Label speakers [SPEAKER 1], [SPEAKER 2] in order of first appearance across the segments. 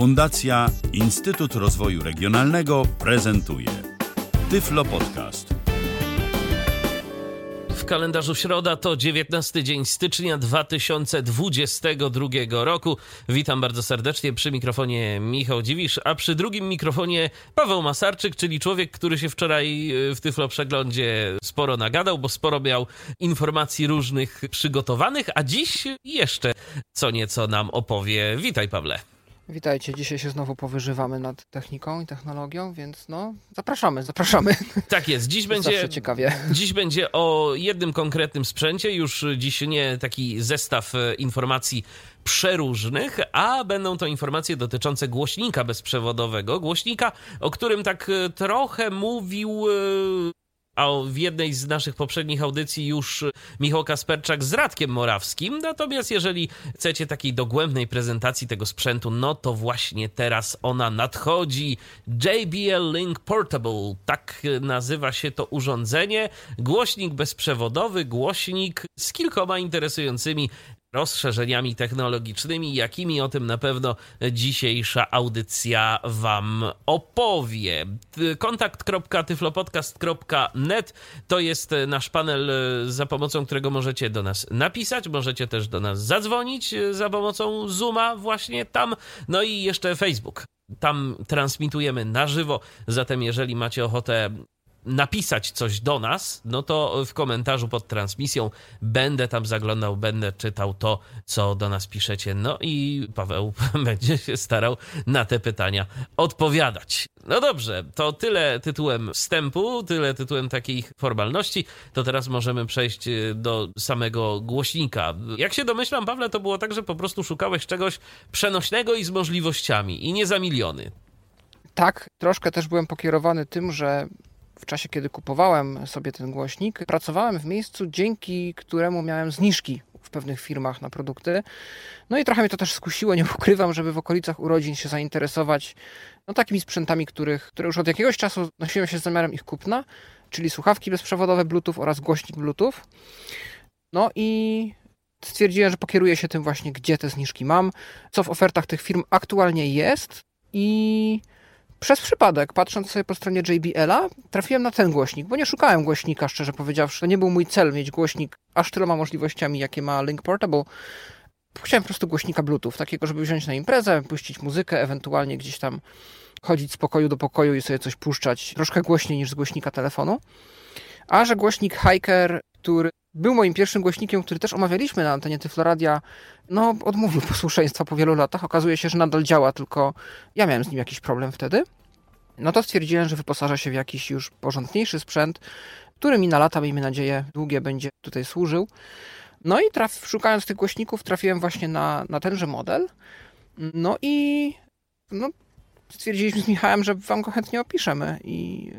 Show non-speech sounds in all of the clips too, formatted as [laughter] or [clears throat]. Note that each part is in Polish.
[SPEAKER 1] Fundacja Instytut Rozwoju Regionalnego prezentuje Tyflo Podcast.
[SPEAKER 2] W kalendarzu środa to 19 dzień stycznia 2022 roku. Witam bardzo serdecznie przy mikrofonie Michał Dziwisz, a przy drugim mikrofonie Paweł Masarczyk, czyli człowiek, który się wczoraj e, w Tyflo Przeglądzie sporo nagadał, bo sporo miał informacji różnych przygotowanych, a dziś jeszcze co nieco nam opowie. Witaj Pawle.
[SPEAKER 3] Witajcie, dzisiaj się znowu powyżywamy nad techniką i technologią, więc no, zapraszamy, zapraszamy. [laughs]
[SPEAKER 2] Tak jest, dziś będzie,
[SPEAKER 3] ciekawie.
[SPEAKER 2] dziś będzie o jednym konkretnym sprzęcie, już dziś nie taki zestaw e, informacji przeróżnych, a będą to informacje dotyczące głośnika bezprzewodowego, głośnika, o którym tak e, trochę mówił e, a w jednej z naszych poprzednich audycji już Michał Kasperczak z Radkiem Morawskim. Natomiast jeżeli chcecie takiej dogłębnej prezentacji tego sprzętu, no to właśnie teraz ona nadchodzi. JBL Link Portable, tak nazywa się to urządzenie. Głośnik bezprzewodowy, głośnik z kilkoma interesującymi rozszerzeniami technologicznymi, jakimi o tym na pewno dzisiejsza audycja Wam opowie. Kontakt.tyflopodcast.net to jest nasz panel, za pomocą którego możecie do nas napisać, możecie też do nas zadzwonić za pomocą Zooma właśnie tam, no i jeszcze Facebook. Tam transmitujemy na żywo, zatem jeżeli macie ochotę napisać coś do nas, no to w komentarzu pod transmisją będę tam zaglądał, będę czytał to, co do nas piszecie. No i Paweł [laughs] będzie się starał na te pytania odpowiadać. No dobrze, to tyle tytułem wstępu, tyle tytułem takich formalności. To teraz możemy przejść y, do samego głośnika. Jak się domyślam, Pawle, to było tak, że po prostu szukałeś czegoś przenośnego i z możliwościami i nie za miliony.
[SPEAKER 3] Tak, troszkę też byłem pokierowany tym, że w czasie, kiedy kupowałem sobie ten głośnik, pracowałem w miejscu, dzięki któremu miałem zniżki w pewnych firmach na produkty. No i trochę mnie to też skusiło, nie ukrywam, żeby w okolicach urodzin się zainteresować no, takimi sprzętami, których, które już od jakiegoś czasu nosiłem się z zamiarem ich kupna, czyli słuchawki bezprzewodowe Bluetooth oraz głośnik Bluetooth. No i stwierdziłem, że pokieruję się tym właśnie, gdzie te zniżki mam, co w ofertach tych firm aktualnie jest i przez przypadek, patrząc sobie po stronie JBL-a, trafiłem na ten głośnik, bo nie szukałem głośnika, szczerze powiedziawszy. To nie był mój cel mieć głośnik aż tyloma możliwościami, jakie ma Link Portable. Chciałem po prostu głośnika Bluetooth, takiego, żeby wziąć na imprezę, puścić muzykę, ewentualnie gdzieś tam chodzić z pokoju do pokoju i sobie coś puszczać troszkę głośniej niż z głośnika telefonu. A że głośnik Hiker, który był moim pierwszym głośnikiem, który też omawialiśmy na antenie Tyfloradia, no odmówił posłuszeństwa po wielu latach. Okazuje się, że nadal działa, tylko ja miałem z nim jakiś problem wtedy. No to stwierdziłem, że wyposażę się w jakiś już porządniejszy sprzęt, który mi na lata, miejmy nadzieję, długie będzie tutaj służył. No i traf, szukając tych głośników, trafiłem właśnie na, na tenże model. No i no, stwierdziliśmy z Michałem, że wam go chętnie opiszemy i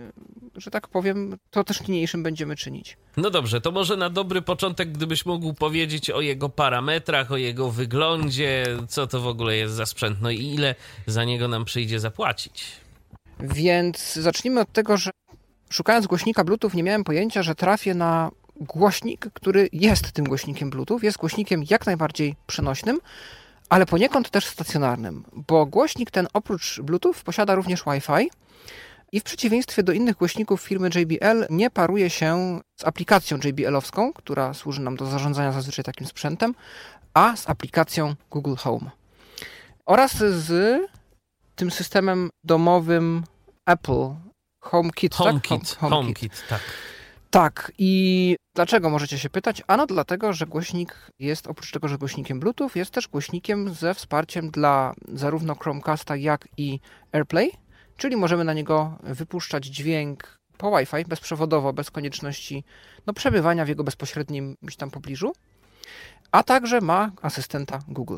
[SPEAKER 3] że tak powiem, to też niniejszym będziemy czynić.
[SPEAKER 2] No dobrze, to może na dobry początek, gdybyś mógł powiedzieć o jego parametrach, o jego wyglądzie, co to w ogóle jest za sprzęt, no i ile za niego nam przyjdzie zapłacić.
[SPEAKER 3] Więc zacznijmy od tego, że szukając głośnika Bluetooth nie miałem pojęcia, że trafię na głośnik, który jest tym głośnikiem Bluetooth, jest głośnikiem jak najbardziej przenośnym, ale poniekąd też stacjonarnym, bo głośnik ten oprócz Bluetooth posiada również Wi-Fi i w przeciwieństwie do innych głośników firmy JBL nie paruje się z aplikacją JBL-owską, która służy nam do zarządzania zazwyczaj takim sprzętem, a z aplikacją Google Home. Oraz z tym systemem domowym Apple HomeKit.
[SPEAKER 2] HomeKit, tak? Home, HomeKit. HomeKit, tak.
[SPEAKER 3] Tak, i dlaczego możecie się pytać? Ano dlatego, że głośnik jest, oprócz tego, że głośnikiem Bluetooth, jest też głośnikiem ze wsparciem dla zarówno Chromecasta, jak i AirPlay, czyli możemy na niego wypuszczać dźwięk po Wi-Fi, bezprzewodowo, bez konieczności no, przebywania w jego bezpośrednim gdzieś tam pobliżu, a także ma asystenta Google.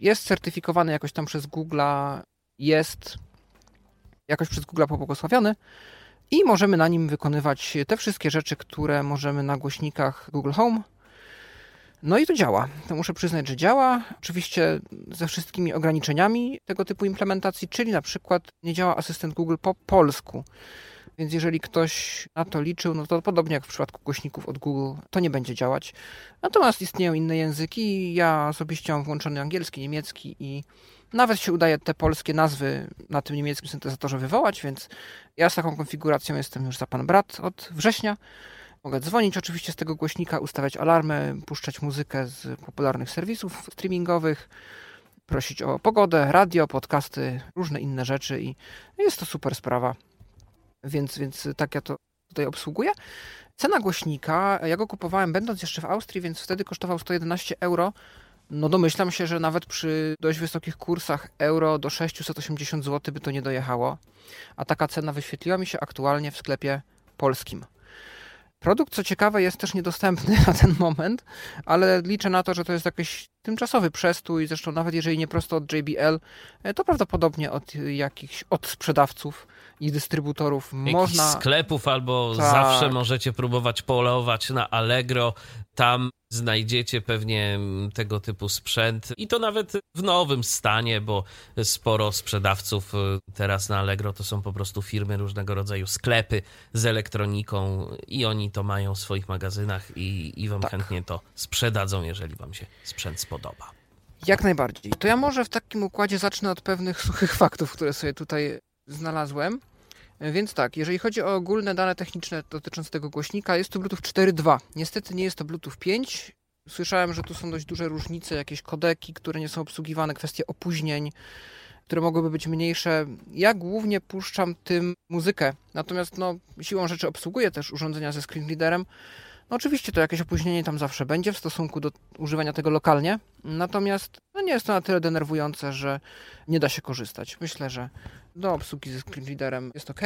[SPEAKER 3] Jest certyfikowany jakoś tam przez Google'a, jest jakoś przez Google'a pobłogosławiony, i możemy na nim wykonywać te wszystkie rzeczy, które możemy na głośnikach Google Home. No i to działa. To muszę przyznać, że działa. Oczywiście ze wszystkimi ograniczeniami tego typu implementacji, czyli na przykład nie działa asystent Google po polsku. Więc jeżeli ktoś na to liczył, no to podobnie jak w przypadku głośników od Google, to nie będzie działać. Natomiast istnieją inne języki. Ja osobiście mam włączony angielski, niemiecki i nawet się udaje te polskie nazwy na tym niemieckim syntezatorze wywołać, więc ja z taką konfiguracją jestem już za pan brat od września. Mogę dzwonić oczywiście z tego głośnika, ustawiać alarmy, puszczać muzykę z popularnych serwisów streamingowych, prosić o pogodę, radio, podcasty, różne inne rzeczy i jest to super sprawa. Więc, więc tak ja to tutaj obsługuję. Cena głośnika, ja go kupowałem będąc jeszcze w Austrii, więc wtedy kosztował 111 euro. No domyślam się, że nawet przy dość wysokich kursach euro do 680 zł by to nie dojechało. A taka cena wyświetliła mi się aktualnie w sklepie polskim. Produkt, co ciekawe, jest też niedostępny na ten moment, ale liczę na to, że to jest jakiś tymczasowy przestój. Zresztą, nawet jeżeli nie prosto od JBL, e, to prawdopodobnie od jakichś od sprzedawców i dystrybutorów
[SPEAKER 2] Jakichś
[SPEAKER 3] można.
[SPEAKER 2] sklepów albo
[SPEAKER 3] Tak.
[SPEAKER 2] zawsze możecie próbować polować na Allegro. Tam znajdziecie pewnie mm, tego typu sprzęt i to nawet w nowym stanie, bo sporo sprzedawców y, teraz na Allegro to są po prostu firmy różnego rodzaju sklepy z elektroniką i oni to mają w swoich magazynach i, i wam
[SPEAKER 3] Tak.
[SPEAKER 2] chętnie to sprzedadzą, jeżeli wam się sprzęt spodoba.
[SPEAKER 3] Jak najbardziej. To ja może w takim układzie zacznę od pewnych [laughs] suchych faktów, które sobie tutaj znalazłem. E, Więc tak, jeżeli chodzi o ogólne dane techniczne dotyczące tego głośnika, jest to Bluetooth 4.2. Niestety nie jest to Bluetooth 5. Słyszałem, że tu są dość duże różnice, jakieś kodeki, które nie są obsługiwane, kwestie opóźnień, które mogłyby być mniejsze. Ja głównie puszczam tym muzykę, natomiast no, siłą rzeczy obsługuję też urządzenia ze screen readerem. No oczywiście to jakieś opóźnienie tam zawsze będzie w stosunku do używania tego lokalnie, natomiast no nie jest to na tyle denerwujące, że nie da się korzystać. Myślę, że do obsługi ze screen readerem jest ok.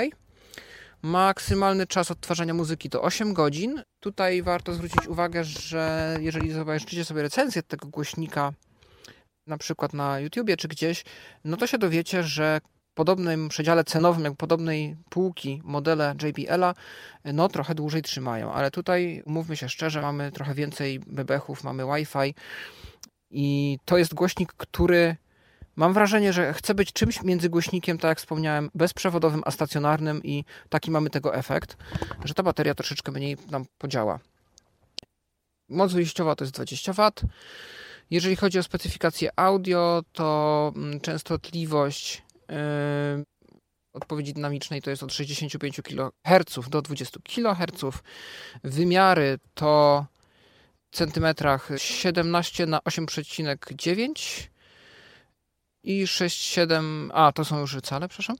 [SPEAKER 3] Maksymalny czas odtwarzania muzyki to 8 godzin. Tutaj warto zwrócić uwagę, że jeżeli zobaczycie sobie recenzję tego głośnika, na przykład na YouTubie czy gdzieś, no to się dowiecie, że podobnym przedziale cenowym, jak podobnej półki modele JBL-a, no trochę dłużej trzymają, ale tutaj mówmy się szczerze, mamy trochę więcej bebechów, mamy Wi-Fi i to jest głośnik, który mam wrażenie, że chce być czymś między głośnikiem, tak jak wspomniałem, bezprzewodowym, a stacjonarnym i taki mamy tego efekt, że ta bateria troszeczkę mniej nam podziała. Moc wyjściowa to jest 20 W. Jeżeli chodzi o specyfikację audio, to mm, częstotliwość odpowiedzi dynamicznej to jest od 65 kHz do 20 kHz. Wymiary to w centymetrach 17 na 8,9 i 6,7, a to są już cale, przepraszam.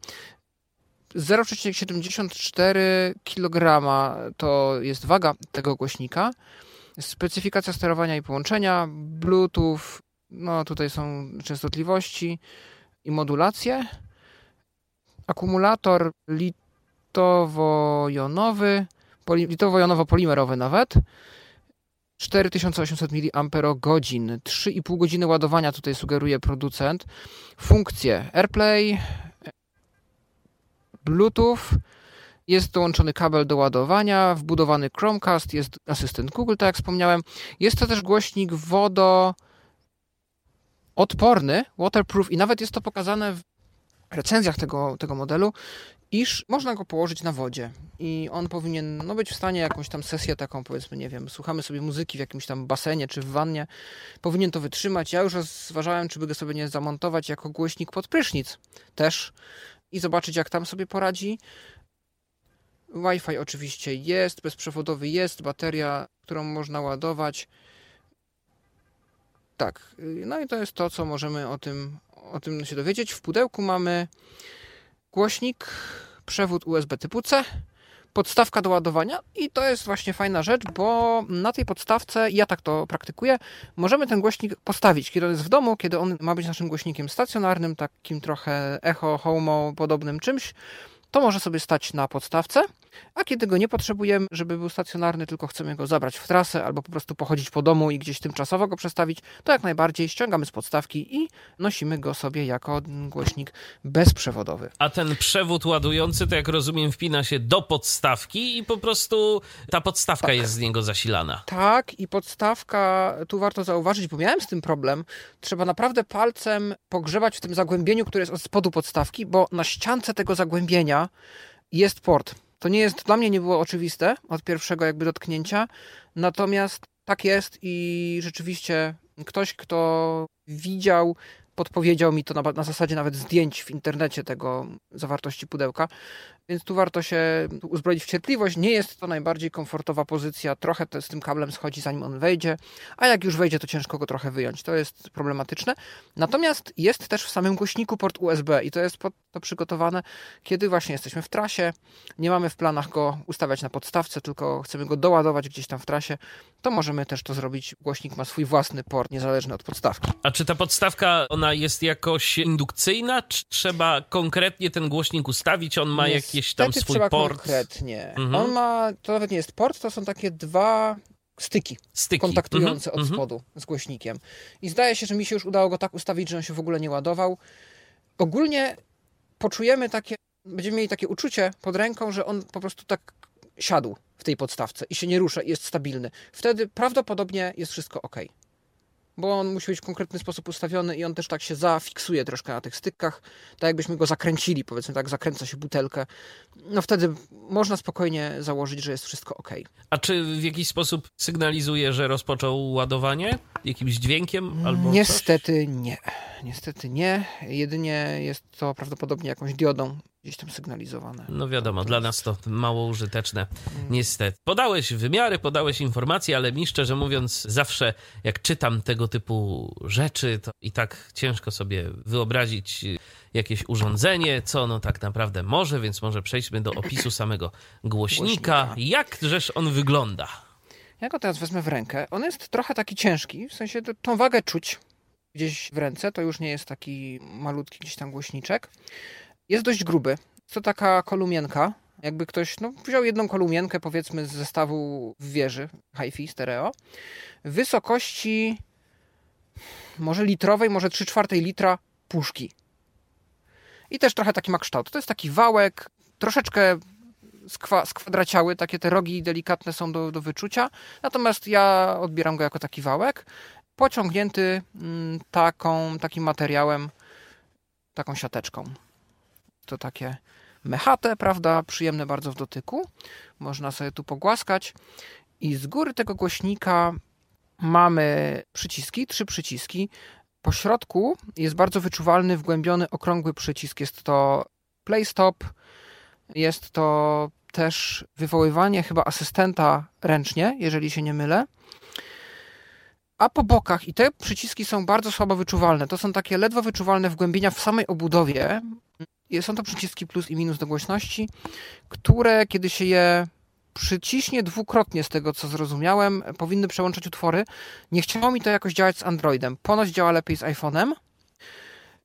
[SPEAKER 3] 0,74 kg to jest waga tego głośnika. Specyfikacja sterowania i połączenia, Bluetooth, no tutaj są częstotliwości i modulacje. Akumulator litowo-jonowy, poli, litowo-jonowo-polimerowy nawet. 4800 mAh, 3,5 godziny ładowania tutaj sugeruje producent. Funkcje AirPlay, Bluetooth, jest dołączony kabel do ładowania, wbudowany Chromecast, jest asystent Google, tak jak wspomniałem. Jest to też głośnik wodoodporny, waterproof i nawet jest to pokazane w recenzjach tego, tego modelu, iż można go położyć na wodzie i on powinien no, być w stanie jakąś tam sesję taką, powiedzmy, nie wiem, słuchamy sobie muzyki w jakimś tam basenie czy w wannie, powinien to wytrzymać. Ja już rozważałem, czy by go sobie nie zamontować jako głośnik pod prysznic też i zobaczyć, jak tam sobie poradzi. Wi-Fi oczywiście jest, bezprzewodowy jest, bateria, którą można ładować. Tak, no i to jest to, co możemy o tym, o tym się dowiedzieć. W pudełku mamy głośnik, przewód USB typu C, podstawka do ładowania i to jest właśnie fajna rzecz, bo na tej podstawce, ja tak to praktykuję, możemy ten głośnik postawić, kiedy on jest w domu, kiedy on ma być naszym głośnikiem stacjonarnym, takim trochę echo, homo podobnym czymś, to może sobie stać na podstawce, a kiedy go nie potrzebujemy, żeby był stacjonarny, tylko chcemy go zabrać w trasę albo po prostu pochodzić po domu i gdzieś tymczasowo go przestawić, to jak najbardziej ściągamy z podstawki i nosimy go sobie jako głośnik bezprzewodowy.
[SPEAKER 2] A ten przewód ładujący, to jak rozumiem, wpina się do podstawki i po prostu ta podstawka
[SPEAKER 3] Tak.
[SPEAKER 2] jest z niego zasilana.
[SPEAKER 3] Tak, i podstawka, tu warto zauważyć, bo miałem z tym problem. Trzeba naprawdę palcem pogrzebać w tym zagłębieniu, które jest od spodu podstawki, bo na ściance tego zagłębienia jest port. To nie jest, dla mnie nie było oczywiste od pierwszego jakby dotknięcia, natomiast tak jest i rzeczywiście ktoś, kto widział podpowiedział mi to na, na, zasadzie nawet zdjęć w internecie tego zawartości pudełka, więc tu warto się uzbroić w cierpliwość. Nie jest to najbardziej komfortowa pozycja, trochę z tym kablem schodzi zanim on wejdzie, a jak już wejdzie, to ciężko go trochę wyjąć. To jest problematyczne. Natomiast jest też w samym głośniku port USB i to jest pod to przygotowane, kiedy właśnie jesteśmy w trasie, nie mamy w planach go ustawiać na podstawce, tylko chcemy go doładować gdzieś tam w trasie, to możemy też to zrobić. Głośnik ma swój własny port, niezależny od podstawki.
[SPEAKER 2] A czy ta podstawka, ona jest jakoś indukcyjna, czy trzeba konkretnie ten głośnik ustawić? On ma Niestety jakiś tam swój
[SPEAKER 3] trzeba
[SPEAKER 2] port?
[SPEAKER 3] konkretnie. Mhm. On ma, to nawet nie jest port, to są takie dwa styki, styki. kontaktujące mhm. od spodu z głośnikiem. I zdaje się, że mi się już udało go tak ustawić, że on się w ogóle nie ładował. Ogólnie poczujemy takie, będziemy mieli takie uczucie pod ręką, że on po prostu tak siadł w tej podstawce i się nie rusza i jest stabilny. Wtedy prawdopodobnie jest wszystko ok bo on musi być w konkretny sposób ustawiony i on też tak się zafiksuje troszkę na tych stykach, tak jakbyśmy go zakręcili, powiedzmy tak, zakręca się butelkę. No wtedy można spokojnie założyć, że jest wszystko ok.
[SPEAKER 2] A czy w jakiś sposób sygnalizuje, że rozpoczął ładowanie? Jakimś dźwiękiem albo
[SPEAKER 3] Niestety
[SPEAKER 2] coś?
[SPEAKER 3] nie. Niestety nie. Jedynie jest to prawdopodobnie jakąś diodą gdzieś tam sygnalizowane.
[SPEAKER 2] No wiadomo, dla nas to mało użyteczne, niestety. Podałeś wymiary, podałeś informacje, ale mi szczerze mówiąc, zawsze jak czytam tego typu rzeczy, to i tak ciężko sobie wyobrazić jakieś urządzenie, co ono tak naprawdę może, więc może przejdźmy do opisu [clears throat] samego głośnika. głośnika. Jakżeż on wygląda?
[SPEAKER 3] Ja go teraz wezmę w rękę. On jest trochę taki ciężki, w sensie tą wagę czuć gdzieś w ręce, to już nie jest taki malutki gdzieś tam głośniczek. Jest dość gruby. To taka kolumienka. Jakby ktoś no, wziął jedną kolumienkę, powiedzmy, z zestawu w wieży hi-fi stereo. Wysokości może litrowej, może 3 czwartej litra puszki. I też trochę taki ma kształt. To jest taki wałek, troszeczkę skwa, skwadraciały, takie te rogi delikatne są do, do wyczucia. Natomiast ja odbieram go jako taki wałek, pociągnięty mm, taką, takim materiałem, taką siateczką to takie mechate, prawda, przyjemne bardzo w dotyku. Można sobie tu pogłaskać. I z góry tego głośnika mamy przyciski, trzy przyciski. Po środku jest bardzo wyczuwalny, wgłębiony, okrągły przycisk. Jest to play stop, jest to też wywoływanie chyba asystenta ręcznie, jeżeli się nie mylę. A po bokach, i te przyciski są bardzo słabo wyczuwalne, to są takie ledwo wyczuwalne wgłębienia w samej obudowie, są to przyciski plus i minus do głośności, które kiedy się je przyciśnie dwukrotnie z tego, co zrozumiałem, powinny przełączać utwory. Nie chciało mi to jakoś działać z Androidem. Ponoć działa lepiej z iPhone'em.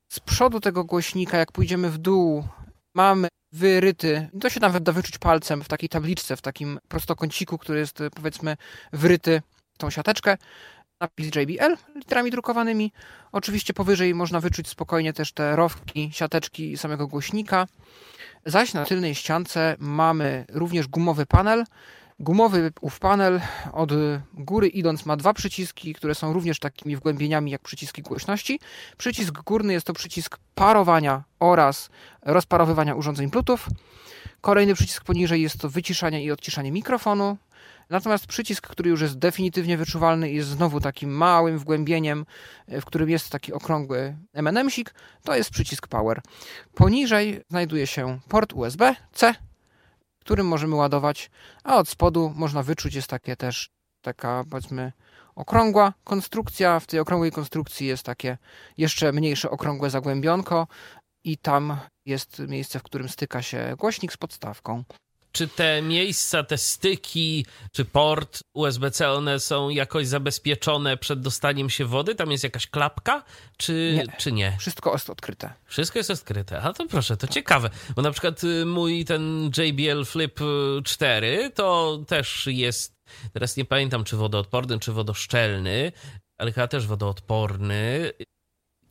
[SPEAKER 3] Z przodu tego głośnika, jak pójdziemy w dół, mamy wyryty, to się nawet da wyczuć palcem w takiej tabliczce, w takim prostokąciku, który jest powiedzmy wryty w tą siateczkę napis JBL literami drukowanymi. Oczywiście powyżej można wyczuć spokojnie też te rowki, siateczki samego głośnika. Zaś na tylnej ściance mamy również gumowy panel. Gumowy ów panel od góry idąc ma dwa przyciski, które są również takimi wgłębieniami jak przyciski głośności. Przycisk górny jest to przycisk parowania oraz rozparowywania urządzeń Bluetooth. Kolejny przycisk poniżej jest to wyciszanie i odciszanie mikrofonu. Natomiast przycisk, który już jest definitywnie wyczuwalny i jest znowu takim małym wgłębieniem, e, w którym jest taki okrągły M&M'sik, to jest przycisk Power. Poniżej znajduje się port USB-C, którym możemy ładować, a od spodu można wyczuć jest takie też taka powiedzmy okrągła konstrukcja. W tej okrągłej konstrukcji jest takie jeszcze mniejsze okrągłe zagłębionko i tam jest miejsce, w którym styka się głośnik z podstawką
[SPEAKER 2] czy te miejsca, te styki, czy port USB-C, one są jakoś zabezpieczone przed dostaniem się wody? Tam jest jakaś klapka, czy nie? Czy nie?
[SPEAKER 3] Wszystko jest odkryte.
[SPEAKER 2] Wszystko jest odkryte. A to proszę, to ciekawe. Bo na przykład y, mój ten JBL Flip 4 to też jest, teraz nie pamiętam, czy wodoodporny, czy wodoszczelny, ale chyba też wodoodporny.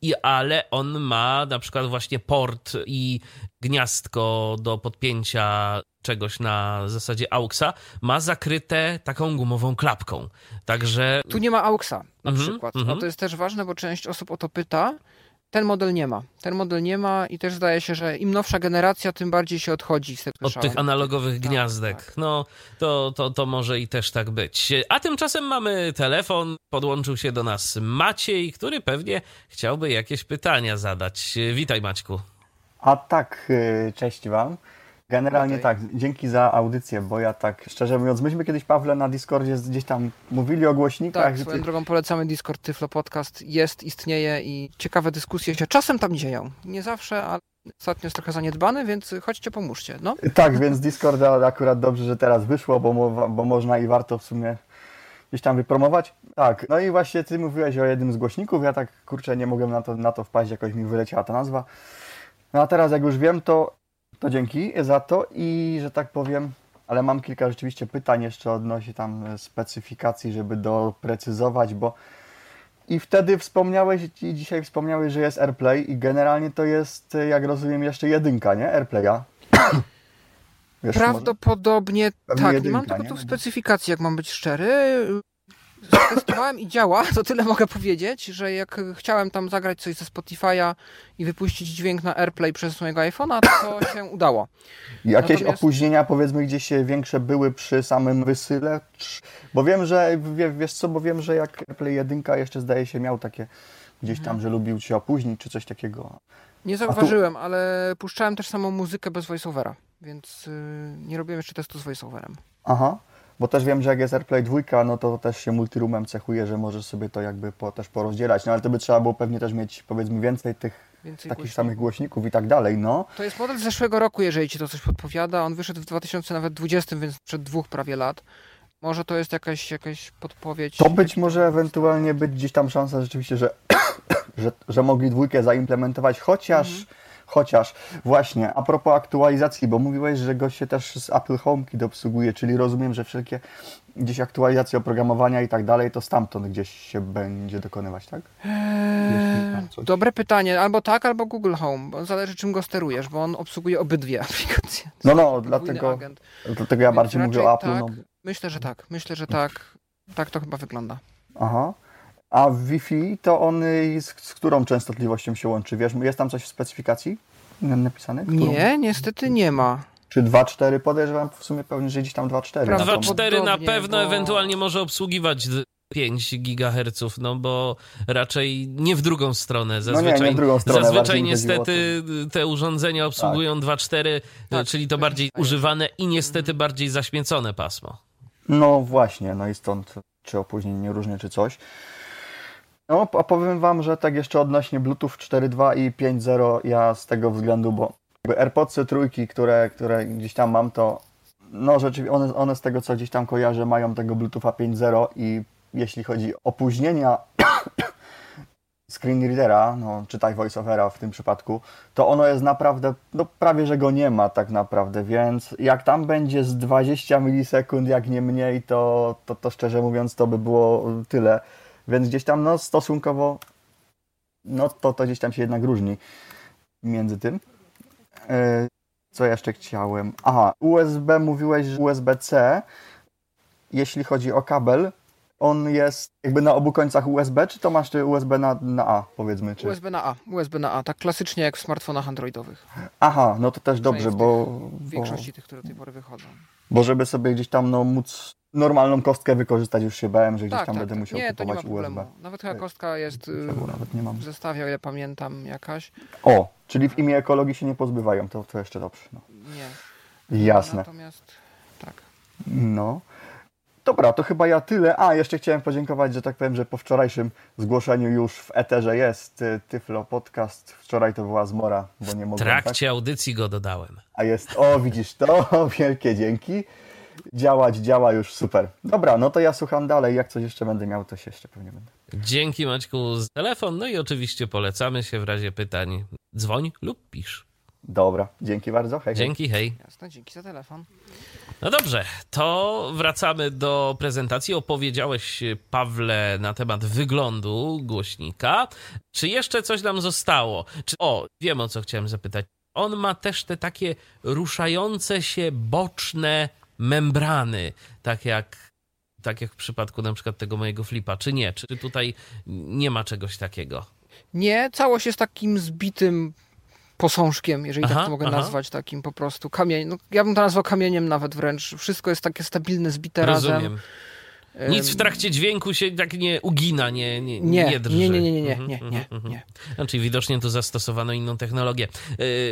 [SPEAKER 2] I, ale on ma na przykład właśnie port i gniazdko do podpięcia czegoś na zasadzie AUXa, ma zakryte taką gumową klapką. Także.
[SPEAKER 3] Tu nie ma AUXa na mm -hmm, przykład. Mm -hmm. No to jest też ważne, bo część osób o to pyta. Ten model nie ma. Ten model nie ma i też zdaje się, że im nowsza generacja, tym bardziej się odchodzi z tego
[SPEAKER 2] Od tych analogowych tak, gniazdek. Tak. No, to, to, to może i też tak być. A tymczasem mamy telefon. Podłączył się do nas Maciej, który pewnie chciałby jakieś pytania zadać. Witaj, Maćku.
[SPEAKER 4] A tak, y, cześć Wam. Generalnie tak, dzięki za audycję, bo ja tak, szczerze mówiąc, myśmy kiedyś, Pawle, na Discordzie gdzieś tam mówili o głośnikach.
[SPEAKER 3] Tak, swoją ty... drogą polecamy Discord Tyflo Podcast. Jest, istnieje i ciekawe dyskusje się czasem tam dzieją. Nie zawsze, ale ostatnio jest trochę zaniedbany, więc chodźcie, pomóżcie. No.
[SPEAKER 4] Tak, więc Discord akurat dobrze, że teraz wyszło, bo, bo można i warto w sumie gdzieś tam wypromować. Tak, no i właśnie ty mówiłeś o jednym z głośników, ja tak, kurczę, nie mogłem na to, na to wpaść, jakoś mi wyleciała ta nazwa. No a teraz jak już wiem, to to dzięki za to i że tak powiem, ale mam kilka rzeczywiście pytań jeszcze odnośnie tam e, specyfikacji, żeby doprecyzować, bo i wtedy wspomniałeś i dzisiaj wspomniałeś, że jest AirPlay i generalnie to jest, e, jak rozumiem, jeszcze jedynka, nie? AirPlaya.
[SPEAKER 3] Wiesz, Prawdopodobnie tak, jedynka, nie mam tego tu specyfikacji, jak mam być szczery testowałem i działa, to tyle mogę powiedzieć, że jak chciałem tam zagrać coś ze Spotify'a i wypuścić dźwięk na AirPlay przez mojego iPhone'a, to się [coughs] udało.
[SPEAKER 4] Jakieś Natomiast... opóźnienia powiedzmy gdzieś większe były przy samym wysyle? Bo wiem, że wiesz co, bo wiem, że jak AirPlay 1 jeszcze zdaje się miał takie gdzieś tam, mhm. że lubił się opóźnić czy coś takiego.
[SPEAKER 3] Nie zauważyłem, tu... ale puszczałem też samą muzykę bez voiceovera, więc yy, nie robiłem jeszcze testu z voiceoverem.
[SPEAKER 4] Aha. Bo też wiem, że jak jest AirPlay 2, no to też się multiroomem cechuje, że możesz sobie to jakby po, też porozdzielać. No ale to by trzeba było pewnie też mieć powiedzmy więcej tych więcej takich głośników. samych głośników i tak dalej, no.
[SPEAKER 3] To jest model z zeszłego roku, jeżeli ci to coś podpowiada. On wyszedł w 2020, więc przed dwóch prawie lat. Może to jest jakaś, jakaś podpowiedź.
[SPEAKER 4] To być może ewentualnie być gdzieś tam szansa rzeczywiście, że, [coughs] że, że mogli dwójkę zaimplementować, chociaż mhm. Chociaż właśnie, a propos aktualizacji, bo mówiłeś, że go się też z Apple HomeKit obsługuje, czyli rozumiem, że wszelkie gdzieś aktualizacje oprogramowania i tak dalej, to stamtąd gdzieś się będzie dokonywać, tak?
[SPEAKER 3] Eee, dobre pytanie, albo tak, albo Google Home, bo zależy czym go sterujesz, bo on obsługuje obydwie [laughs] aplikacje.
[SPEAKER 4] No, no, dlatego, dlatego ja Więc bardziej mówię o Apple.
[SPEAKER 3] Tak,
[SPEAKER 4] no.
[SPEAKER 3] Myślę, że tak, myślę, że tak. Tak to chyba wygląda.
[SPEAKER 4] Aha. A Wi-Fi to on z, z którą częstotliwością się łączy? Wiesz, jest tam coś w specyfikacji napisane?
[SPEAKER 3] Którą? Nie, niestety nie ma.
[SPEAKER 4] Czy 2.4 podejrzewam w sumie pewnie, że gdzieś tam 2.4.
[SPEAKER 2] 2.4 na pewno bo... ewentualnie może obsługiwać 5 GHz, no bo raczej nie w drugą stronę. Zazwyczaj, no nie, nie w drugą stronę, zazwyczaj niestety te urządzenia obsługują tak. 2.4, tak, czyli to bardziej używane i niestety bardziej zaśmiecone pasmo.
[SPEAKER 4] No właśnie, no i stąd czy opóźnienie różne, czy coś. No, a powiem Wam, że tak jeszcze odnośnie Bluetooth 4.2 i 5.0, ja z tego względu, bo AirPodsy trójki, które, które gdzieś tam mam, to no rzeczywiście one, one z tego co gdzieś tam kojarzę mają tego Bluetootha 5.0 i jeśli chodzi o opóźnienia [coughs] screen readera, no czytaj voiceovera w tym przypadku, to ono jest naprawdę, no prawie, że go nie ma tak naprawdę, więc jak tam będzie z 20 milisekund, jak nie mniej, to, to, to szczerze mówiąc to by było tyle. Więc gdzieś tam no, stosunkowo no to, to gdzieś tam się jednak różni między tym. E, co jeszcze chciałem? Aha, USB mówiłeś, że USB-C, jeśli chodzi o kabel, on jest jakby na obu końcach USB, czy to masz czy USB na, na A, powiedzmy? Czy...
[SPEAKER 3] USB na A, USB na A, tak klasycznie jak w smartfonach androidowych.
[SPEAKER 4] Aha, no to też dobrze, bo...
[SPEAKER 3] W większości bo, tych, które do tej pory wychodzą.
[SPEAKER 4] Bo żeby sobie gdzieś tam no, móc normalną kostkę wykorzystać, już się bałem, że gdzieś tak, tam tak, będę tak. musiał nie, kupować to nie ma problemu. USB.
[SPEAKER 3] Nawet chyba kostka jest y, nawet nie mam. w zestawie, o ile pamiętam, jakaś.
[SPEAKER 4] O, czyli w imię ekologii się nie pozbywają, to, to jeszcze dobrze. No.
[SPEAKER 3] Nie.
[SPEAKER 4] Jasne.
[SPEAKER 3] Natomiast tak.
[SPEAKER 4] No. Dobra, to chyba ja tyle. A, jeszcze chciałem podziękować, że tak powiem, że po wczorajszym zgłoszeniu już w Eterze jest y, Tyflo Podcast. Wczoraj to była zmora, bo nie mogłem.
[SPEAKER 2] W trakcie tak? audycji go dodałem.
[SPEAKER 4] A jest, o widzisz to, [laughs] wielkie dzięki działać, działa już super. Dobra, no to ja słucham dalej. Jak coś jeszcze będę miał, to się jeszcze pewnie będę.
[SPEAKER 2] Dzięki Maćku za telefon. No i oczywiście polecamy się w razie pytań. Dzwoń lub pisz.
[SPEAKER 4] Dobra, dzięki bardzo. Hej,
[SPEAKER 2] dzięki, hej.
[SPEAKER 3] Jasne, dzięki za telefon.
[SPEAKER 2] No dobrze, to wracamy do prezentacji. Opowiedziałeś, Pawle, na temat wyglądu głośnika. Czy jeszcze coś nam zostało? Czy... O, wiem o co chciałem zapytać. On ma też te takie ruszające się boczne membrany, tak jak, tak jak w przypadku na przykład tego mojego flipa, czy nie? Czy tutaj nie ma czegoś takiego?
[SPEAKER 3] Nie, całość jest takim zbitym posążkiem, jeżeli
[SPEAKER 2] Aha,
[SPEAKER 3] tak to mogę
[SPEAKER 2] aha.
[SPEAKER 3] nazwać, takim po prostu kamień. No, ja bym to nazwał kamieniem nawet wręcz. Wszystko jest takie stabilne, zbite razem.
[SPEAKER 2] Nic w trakcie dźwięku się tak nie ugina, nie, nie,
[SPEAKER 3] Nie,
[SPEAKER 2] nie drży.
[SPEAKER 3] nie, nie, nie, nie, nie,
[SPEAKER 2] Mhm,
[SPEAKER 3] nie, nie,
[SPEAKER 2] mhm.
[SPEAKER 3] nie.
[SPEAKER 2] Czyli widocznie tu zastosowano inną technologię.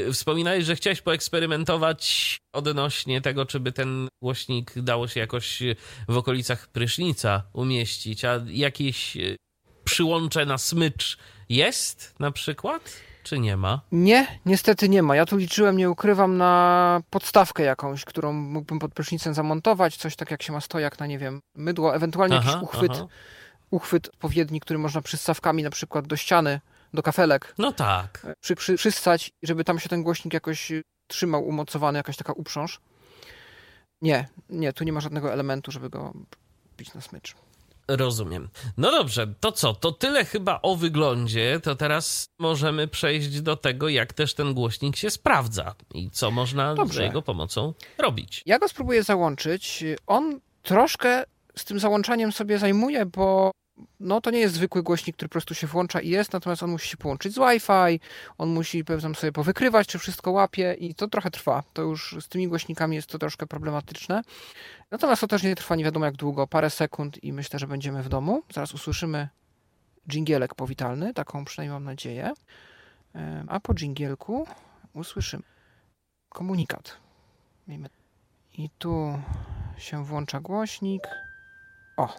[SPEAKER 2] Yy, wspominałeś, że chciałeś poeksperymentować odnośnie tego, czy by ten głośnik dało się jakoś w okolicach prysznica umieścić, a jakieś yy, przyłącze na smycz jest na przykład, czy nie ma?
[SPEAKER 3] Nie, niestety nie ma. Ja tu liczyłem, nie ukrywam, na podstawkę jakąś, którą mógłbym pod prysznicem zamontować, coś tak jak się ma stojak na, nie wiem, mydło, ewentualnie jakiś uchwyt,
[SPEAKER 2] aha.
[SPEAKER 3] uchwyt odpowiedni, który można przystawkami na przykład do ściany, do kafelek
[SPEAKER 2] No tak.
[SPEAKER 3] przy, przy, przystać, żeby tam się ten głośnik jakoś trzymał umocowany, jakaś taka uprząż. Nie, nie, tu nie ma żadnego elementu, żeby go bić na smycz.
[SPEAKER 2] Rozumiem. No dobrze, to co? To tyle chyba o wyglądzie. To teraz możemy przejść do tego, jak też ten głośnik się sprawdza i co można
[SPEAKER 3] Dobrze.
[SPEAKER 2] za jego pomocą robić.
[SPEAKER 3] Ja go spróbuję załączyć. On troszkę z tym załączaniem sobie zajmuje, bo no, to nie jest zwykły głośnik, który po prostu się włącza i jest, natomiast on musi się połączyć z Wi-Fi, on musi pewnie sobie powykrywać, czy wszystko łapie i to trochę trwa. To już z tymi głośnikami jest to troszkę problematyczne. Natomiast to też nie trwa nie wiadomo jak długo, parę sekund i myślę, że będziemy w domu. Zaraz usłyszymy dżingielek powitalny, taką przynajmniej mam nadzieję. A po dżingielku usłyszymy komunikat. I tu się włącza głośnik. O,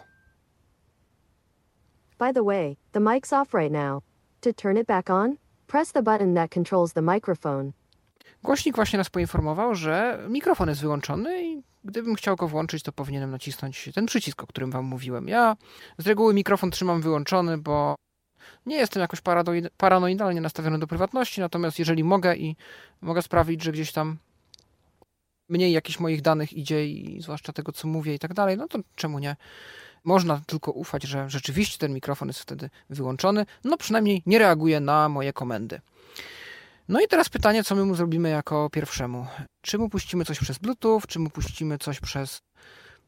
[SPEAKER 5] By the way, the mic's off right now. To turn it back on, press the button that controls the microphone.
[SPEAKER 3] głośnik właśnie nas poinformował, że mikrofon jest wyłączony i gdybym chciał go włączyć, to powinienem nacisnąć ten przycisk, o którym wam mówiłem. Ja z reguły mikrofon trzymam wyłączony, bo nie jestem jakoś paranoidalnie nastawiony do prywatności, natomiast jeżeli mogę i mogę sprawić, że gdzieś tam mniej jakichś moich danych idzie i zwłaszcza tego, co mówię i tak dalej, no to czemu nie? Można tylko ufać, że rzeczywiście ten mikrofon jest wtedy wyłączony, no przynajmniej nie reaguje na moje komendy. No i teraz pytanie, co my mu zrobimy jako pierwszemu? Czy mu puścimy coś przez Bluetooth, czy mu puścimy coś przez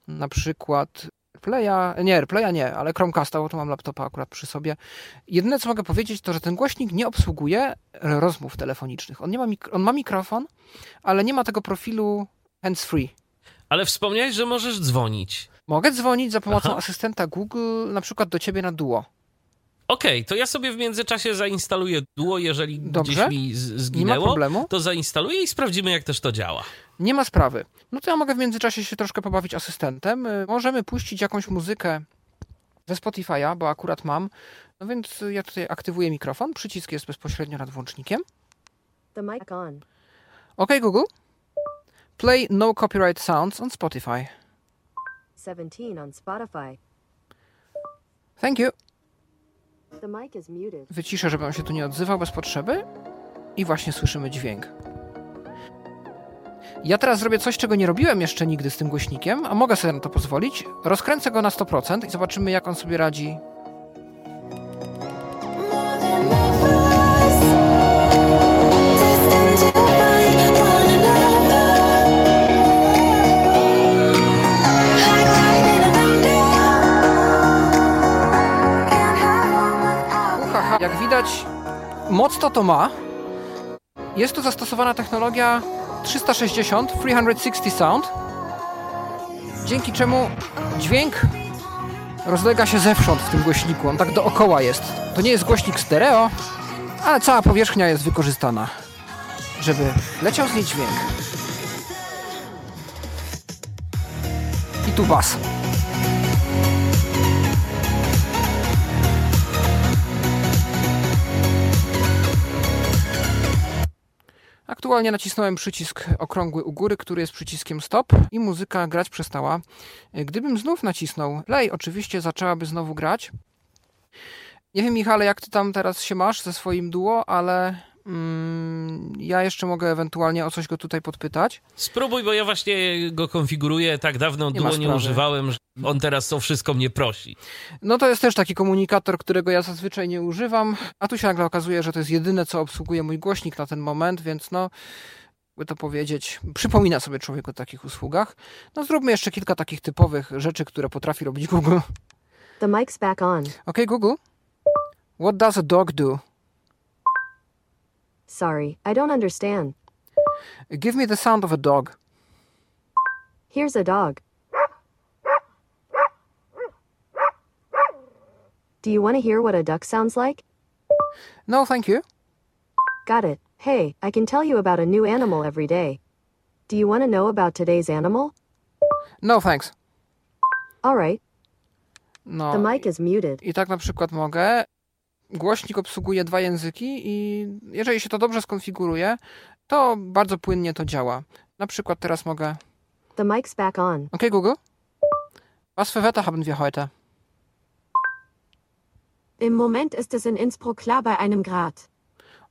[SPEAKER 3] na przykład AirPlaya, nie AirPlaya nie, ale Chromecasta, bo to mam laptopa akurat przy sobie. Jedyne co mogę powiedzieć to, że ten głośnik nie obsługuje rozmów telefonicznych. On, nie ma, on ma mikrofon, ale nie ma tego profilu hands-free.
[SPEAKER 2] Ale wspomniałeś, że możesz dzwonić.
[SPEAKER 3] Mogę dzwonić za pomocą
[SPEAKER 2] Aha.
[SPEAKER 3] asystenta Google, na przykład do ciebie na Duo.
[SPEAKER 2] Okej, to ja sobie w międzyczasie zainstaluję Duo, jeżeli
[SPEAKER 3] Dobrze.
[SPEAKER 2] gdzieś mi z-
[SPEAKER 3] Nie ma
[SPEAKER 2] zginęło,
[SPEAKER 3] problemu.
[SPEAKER 2] to zainstaluję i sprawdzimy, jak też to działa.
[SPEAKER 3] Nie ma sprawy. No to ja mogę w międzyczasie się troszkę pobawić asystentem. Y, Możemy puścić jakąś muzykę ze Spotify'a, bo akurat mam. No więc ja tutaj aktywuję mikrofon. Przycisk jest bezpośrednio nad włącznikiem.
[SPEAKER 5] The mic on.
[SPEAKER 3] OK Google. Play No Copyright Sounds on Spotify.
[SPEAKER 5] 17 on Spotify.
[SPEAKER 3] Thank you.
[SPEAKER 5] The mic is muted.
[SPEAKER 3] Wyciszę, żeby on się tu nie odzywał bez potrzeby. I właśnie słyszymy dźwięk. Ja teraz zrobię coś, czego nie robiłem jeszcze nigdy z tym głośnikiem, a mogę sobie na to pozwolić. Rozkręcę go na 100% i zobaczymy, jak on sobie radzi widać, mocno to ma. Jest tu zastosowana technologia 360, 360 Sound, dzięki czemu dźwięk rozlega się zewsząd w tym głośniku. On tak dookoła jest. To nie jest głośnik stereo, ale cała powierzchnia jest wykorzystana, żeby leciał z niej dźwięk. I tu bas. Aktualnie nacisnąłem przycisk okrągły u góry, który jest przyciskiem stop i muzyka grać przestała. Gdybym znów nacisnął play, oczywiście zaczęłaby znowu grać. Nie wiem, Michale, jak ty tam teraz się masz ze swoim duo, ale ja jeszcze mogę ewentualnie o coś go tutaj podpytać.
[SPEAKER 2] Spróbuj, bo ja właśnie go konfiguruję. Tak dawno
[SPEAKER 3] Nie
[SPEAKER 2] używałem, że on teraz o wszystko mnie prosi.
[SPEAKER 3] No to jest też taki komunikator, którego ja zazwyczaj nie używam, a tu się nagle okazuje, że to jest jedyne, co obsługuje mój głośnik na ten moment, więc no, by to powiedzieć, przypomina sobie człowiek o takich usługach. No zróbmy jeszcze kilka takich typowych rzeczy, które potrafi robić Google.
[SPEAKER 5] The mic's back on.
[SPEAKER 3] Ok, Google. What does a dog do?
[SPEAKER 5] Sorry, I don't understand.
[SPEAKER 3] Give me the sound of a dog.
[SPEAKER 5] Here's a dog. Do you want to hear what a duck sounds like?
[SPEAKER 3] No, thank you.
[SPEAKER 5] Got it. Hey, I can tell you about a new animal every day. Do you want to know about today's animal?
[SPEAKER 3] No, thanks.
[SPEAKER 5] Alright,
[SPEAKER 3] No.
[SPEAKER 5] the mic is muted.
[SPEAKER 3] I tak na przykład mogę. Głośnik obsługuje dwa języki i jeżeli się to dobrze skonfiguruje, to bardzo płynnie to działa. Na przykład teraz mogę.
[SPEAKER 5] The mic's back on.
[SPEAKER 3] Okay, Google. Was für Wetter haben wir heute?
[SPEAKER 6] Im Moment ist es in Innsbruck klar bei einem Grad.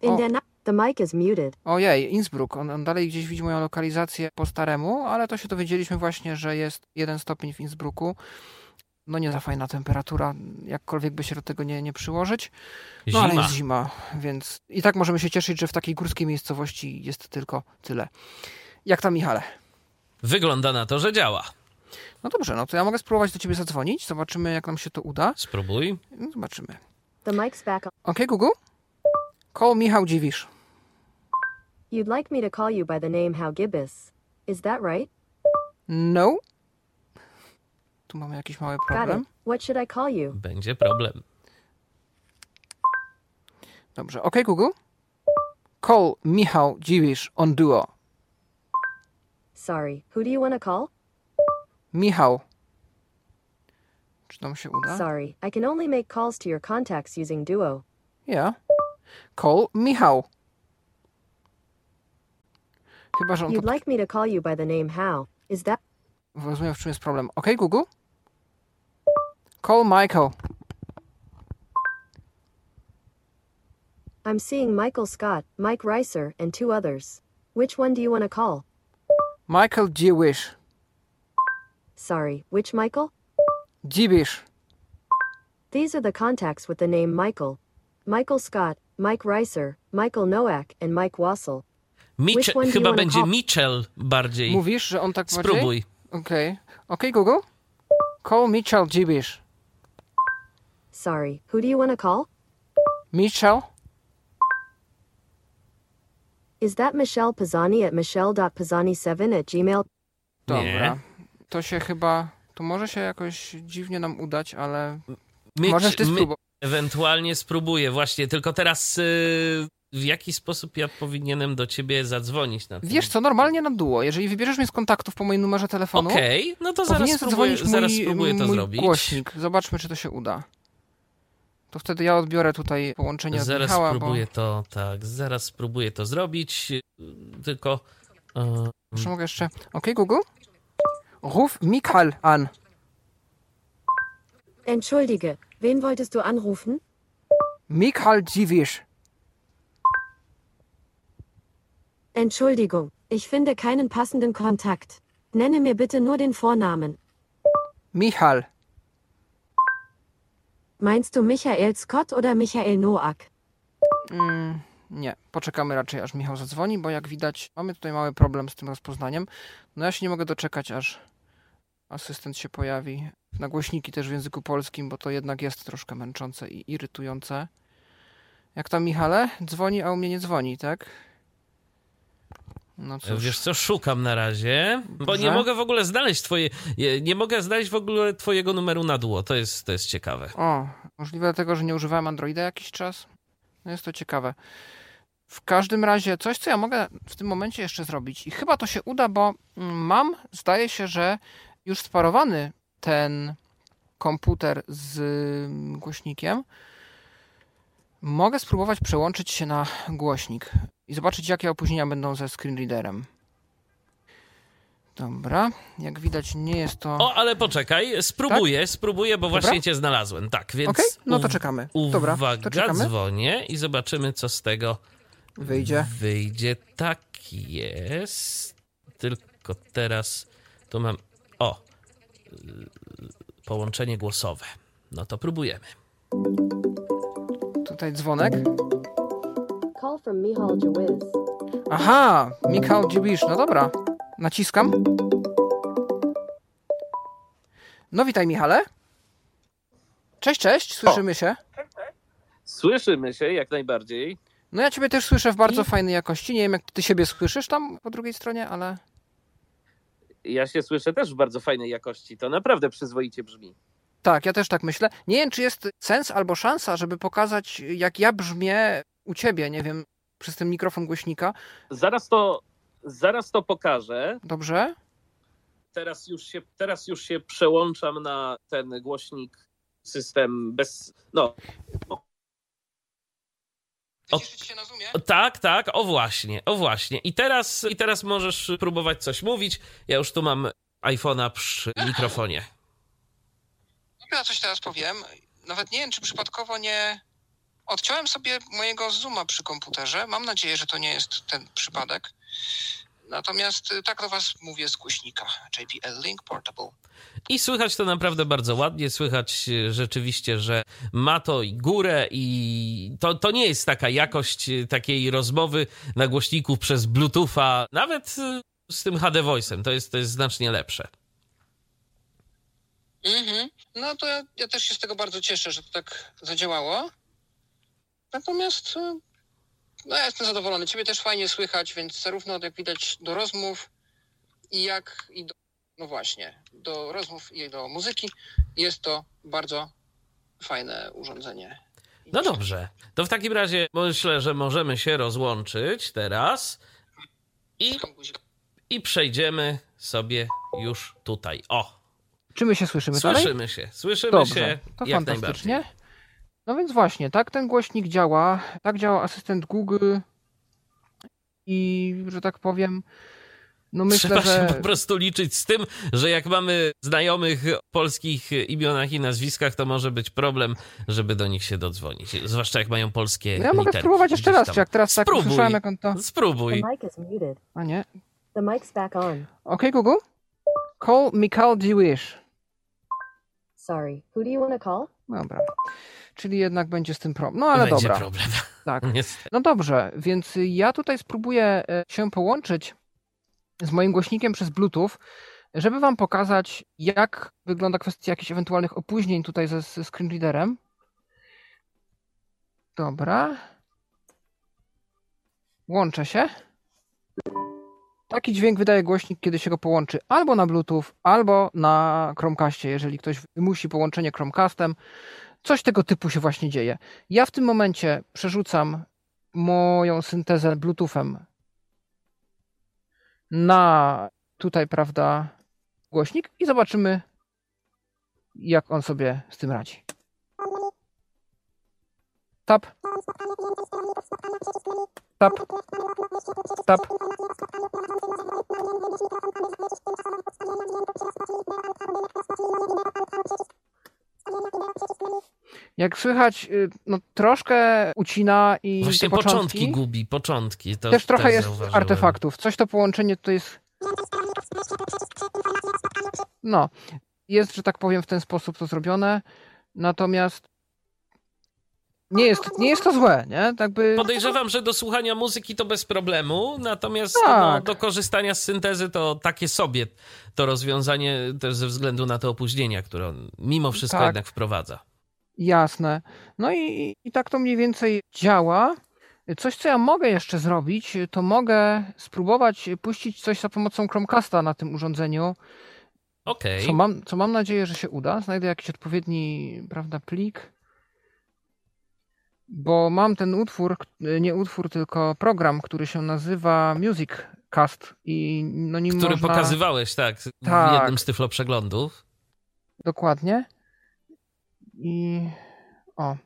[SPEAKER 6] In
[SPEAKER 3] Oh.
[SPEAKER 6] der Nacht
[SPEAKER 5] The mic is muted.
[SPEAKER 3] Ojej, Innsbruck. On, on dalej gdzieś widzi moją lokalizację po staremu, ale to się dowiedzieliśmy właśnie, że jest jeden stopień w Innsbrucku. No nie za fajna temperatura, jakkolwiek by się do tego nie, nie przyłożyć. No ale
[SPEAKER 2] Zima.
[SPEAKER 3] jest zima, więc i tak możemy się cieszyć, że w takiej górskiej miejscowości jest tylko tyle. Jak tam, Michale?
[SPEAKER 2] Wygląda na to, że działa.
[SPEAKER 3] No dobrze, no to ja mogę spróbować do ciebie zadzwonić. Zobaczymy, jak nam się to uda.
[SPEAKER 2] Spróbuj.
[SPEAKER 3] No, Zobaczymy.
[SPEAKER 5] The mic's back on.
[SPEAKER 3] Ok, Google? Call Michał Dziwisz.
[SPEAKER 5] You'd like me to call you by the name How Gibbous. Is that right?
[SPEAKER 3] No. Tu mamy jakiś mały
[SPEAKER 5] Got it.
[SPEAKER 3] problem.
[SPEAKER 5] What should I call you?
[SPEAKER 2] Będzie problem.
[SPEAKER 3] Dobrze. Ok, Google? Call Michał Dziwisz on Duo.
[SPEAKER 5] Sorry, who do you want to call?
[SPEAKER 3] Michał. Czy nam się uda?
[SPEAKER 5] Sorry, I can only make calls to your contacts using Duo.
[SPEAKER 3] Ja. Call Michał. Chyba, że on to...
[SPEAKER 5] You'd like me to call you by the name How. Is that
[SPEAKER 3] Rozumiem, w czym jest problem. Ok, Google? Call Michael.
[SPEAKER 5] I'm seeing Michael Scott, Mike Reiser, and two others. Which one do you want to call?
[SPEAKER 3] Michael Dziwisz.
[SPEAKER 5] Sorry, which Michael?
[SPEAKER 3] Dziwisz.
[SPEAKER 5] These are the contacts with the name Michael. Michael Scott, Mike Reiser, Michael Nowak, and Mike Wassel.
[SPEAKER 2] Micze-
[SPEAKER 5] Which one do you
[SPEAKER 2] chyba
[SPEAKER 5] wanna
[SPEAKER 2] będzie
[SPEAKER 5] call?
[SPEAKER 2] Mitchell bardziej.
[SPEAKER 3] Mówisz, że on tak bardziej?
[SPEAKER 2] Spróbuj.
[SPEAKER 3] Okej. Okej, Google? Call Mitchell Dziwisz.
[SPEAKER 5] Sorry, who do you want to call?
[SPEAKER 3] Mitchell?
[SPEAKER 5] Is that Michelle Pisani at michelle.pisani7 at gmail?
[SPEAKER 3] Dobra.
[SPEAKER 2] Nie.
[SPEAKER 3] To się chyba... To może się jakoś dziwnie nam udać, ale...
[SPEAKER 2] Mitch-
[SPEAKER 3] Możesz ty spróbować.
[SPEAKER 2] Ewentualnie spróbuję, właśnie. Tylko teraz y, w jaki sposób ja powinienem do ciebie zadzwonić na ten...
[SPEAKER 3] Wiesz co, normalnie na duo. Jeżeli wybierzesz mnie z kontaktów po moim numerze telefonu,
[SPEAKER 2] Okej, no to zaraz spróbuję,
[SPEAKER 3] zadzwonić
[SPEAKER 2] zaraz
[SPEAKER 3] mój,
[SPEAKER 2] spróbuję to
[SPEAKER 3] mój
[SPEAKER 2] zrobić.
[SPEAKER 3] głośnik. Zobaczmy, czy to się uda. To wtedy ja odbiorę tutaj połączenie od
[SPEAKER 2] Zaraz
[SPEAKER 3] Michała,
[SPEAKER 2] spróbuję to, tak, zaraz spróbuję to zrobić, tylko...
[SPEAKER 3] bo... Czy mogę jeszcze... Okej, Google? Ruf Michael an.
[SPEAKER 6] Entschuldige, wen wolltest du anrufen?
[SPEAKER 3] Michael Dziwisz.
[SPEAKER 6] Entschuldigung, ich finde keinen passenden Kontakt. Nenne mir bitte nur den Vornamen.
[SPEAKER 3] Michal.
[SPEAKER 6] Meinst du Michael Scott oder Michael Noack?
[SPEAKER 3] Mm, nie, poczekamy raczej aż Michał zadzwoni, bo jak widać mamy tutaj mały problem z tym rozpoznaniem. No ja się nie mogę doczekać aż asystent się pojawi. Na głośniki też w języku polskim, bo to jednak jest troszkę męczące i irytujące. Jak tam Michale? Dzwoni, a u mnie nie dzwoni, tak? No cóż.
[SPEAKER 2] Wiesz co, szukam na razie, bo nie mogę w ogóle znaleźć twoje, nie- mogę znaleźć w ogóle twojego numeru na duo, to jest, to jest ciekawe.
[SPEAKER 3] O, możliwe dlatego, że nie używałem Androida jakiś czas. No jest to ciekawe. W każdym razie coś, co ja mogę w tym momencie jeszcze zrobić i chyba to się uda, bo mm, mam, zdaje się, że już sparowany ten komputer z mm, głośnikiem. Mogę spróbować przełączyć się na głośnik i zobaczyć, jakie opóźnienia będą ze screenreaderem. Dobra, jak widać nie jest to...
[SPEAKER 2] O, ale poczekaj, spróbuję, spróbuję, bo
[SPEAKER 3] Dobra.
[SPEAKER 2] właśnie cię znalazłem, tak, więc...
[SPEAKER 3] Okej, no to czekamy. Dobra,
[SPEAKER 2] Uwaga,
[SPEAKER 3] to czekamy.
[SPEAKER 2] dzwonię i zobaczymy, co z tego
[SPEAKER 3] Wyjdzie.
[SPEAKER 2] wyjdzie. Tak jest, tylko teraz tu mam... O, y, połączenie głosowe. No to próbujemy.
[SPEAKER 3] Tutaj dzwonek.
[SPEAKER 5] Call from Jawiz.
[SPEAKER 3] Aha, Michał Dziwisz. No dobra, naciskam. No witaj Michale. Cześć, cześć, słyszymy się.
[SPEAKER 2] Słyszymy się jak najbardziej.
[SPEAKER 3] No ja ciebie też słyszę w bardzo I... fajnej jakości. Nie wiem, jak ty siebie słyszysz tam po drugiej stronie, ale...
[SPEAKER 2] Ja się słyszę też w bardzo fajnej jakości. To naprawdę przyzwoicie brzmi.
[SPEAKER 3] Tak, ja też tak myślę. Nie wiem, czy jest sens albo szansa, żeby pokazać, jak ja brzmię u ciebie, nie wiem, przez ten mikrofon głośnika.
[SPEAKER 2] Zaraz to, zaraz to pokażę.
[SPEAKER 3] Dobrze.
[SPEAKER 2] Teraz już, się, teraz już się przełączam na ten głośnik system bez. No.
[SPEAKER 3] O?
[SPEAKER 2] Tak, tak, o właśnie, o właśnie. I teraz, I teraz możesz próbować coś mówić. Ja już tu mam iPhone'a przy mikrofonie.
[SPEAKER 3] Ja coś teraz powiem. Nawet nie wiem, czy przypadkowo nie odciąłem sobie mojego Zooma przy komputerze. Mam nadzieję, że to nie jest ten przypadek. Natomiast y, tak do Was mówię z głośnika JBL Link Portable.
[SPEAKER 2] I słychać to naprawdę bardzo ładnie. Słychać y, rzeczywiście, że ma to i górę, i to, to nie jest taka jakość y, takiej rozmowy na głośniku przez Bluetootha, nawet z tym HD Voice'em. To jest, to jest znacznie lepsze.
[SPEAKER 3] Mhm. No to ja, ja też się z tego bardzo cieszę, że to tak zadziałało. Natomiast no ja jestem zadowolony. Ciebie też fajnie słychać, więc zarówno jak widać do rozmów i jak i do, no właśnie, do rozmów i do muzyki jest to bardzo fajne urządzenie.
[SPEAKER 2] No dobrze. To w takim razie myślę, że możemy się rozłączyć teraz i, i przejdziemy sobie już tutaj. O!
[SPEAKER 3] Czy my się słyszymy
[SPEAKER 2] Słyszymy
[SPEAKER 3] dalej?
[SPEAKER 2] się, słyszymy
[SPEAKER 3] Dobrze,
[SPEAKER 2] się
[SPEAKER 3] to
[SPEAKER 2] jak
[SPEAKER 3] fantastycznie. No więc właśnie, tak ten głośnik działa, tak działa asystent Google i, że tak powiem, no myślę,
[SPEAKER 2] Trzeba
[SPEAKER 3] że...
[SPEAKER 2] się po prostu liczyć z tym, że jak mamy znajomych o polskich imionach i nazwiskach, to może być problem, żeby do nich się dodzwonić. Zwłaszcza jak mają polskie
[SPEAKER 3] no Ja mogę
[SPEAKER 2] literki
[SPEAKER 3] spróbować jeszcze raz, czy jak teraz tak
[SPEAKER 2] Spróbuj.
[SPEAKER 3] usłyszałem, jak on to...
[SPEAKER 2] Spróbuj.
[SPEAKER 5] The mic is muted.
[SPEAKER 3] A nie?
[SPEAKER 5] The mic's back on.
[SPEAKER 3] OK, Google? Call Mikhail Jewish.
[SPEAKER 5] Sorry, who do you want to call?
[SPEAKER 3] Dobra. Czyli jednak będzie z tym problem. No ale
[SPEAKER 2] Będzie
[SPEAKER 3] dobra.
[SPEAKER 2] problem. [laughs]
[SPEAKER 3] Tak. No dobrze, więc ja tutaj spróbuję e, się połączyć z moim głośnikiem przez Bluetooth, żeby wam pokazać, jak wygląda kwestia jakichś ewentualnych opóźnień tutaj ze, ze screenreaderem. Dobra. Łączę się. Taki dźwięk wydaje głośnik, kiedy się go połączy albo na Bluetooth, albo na Chromecastie, jeżeli ktoś wymusi połączenie Chromecastem. Coś tego typu się właśnie dzieje. Ja w tym momencie przerzucam moją syntezę Bluetoothem na tutaj, prawda, głośnik i zobaczymy, jak on sobie z tym radzi. Tap. Tap. Tap. Jak słychać, y, no troszkę ucina i
[SPEAKER 2] Właśnie początki,
[SPEAKER 3] początki
[SPEAKER 2] gubi, początki. To
[SPEAKER 3] też trochę
[SPEAKER 2] też
[SPEAKER 3] jest
[SPEAKER 2] zauważyłem.
[SPEAKER 3] artefaktów. Coś to połączenie to jest. No, jest, że tak powiem, w ten sposób to zrobione. Natomiast nie jest, nie jest to złe, nie? Tak by...
[SPEAKER 2] Podejrzewam, że do słuchania muzyki to bez problemu, natomiast
[SPEAKER 3] Tak.
[SPEAKER 2] no, do korzystania z syntezy to takie sobie to rozwiązanie też ze względu na te opóźnienia, które on mimo wszystko
[SPEAKER 3] Tak.
[SPEAKER 2] jednak wprowadza.
[SPEAKER 3] Jasne. No i, i tak to mniej więcej działa. Coś, co ja mogę jeszcze zrobić, to mogę spróbować puścić coś za pomocą Chromecasta na tym urządzeniu,
[SPEAKER 2] Okej.
[SPEAKER 3] co mam, co mam nadzieję, że się uda. Znajdę jakiś odpowiedni, prawda, plik. Bo mam ten utwór, k- nie utwór, tylko program, który się nazywa Music Cast i no nim
[SPEAKER 2] Który
[SPEAKER 3] można...
[SPEAKER 2] pokazywałeś, tak, w
[SPEAKER 3] Tak.
[SPEAKER 2] jednym z tyflo przeglądów.
[SPEAKER 3] Dokładnie. I o,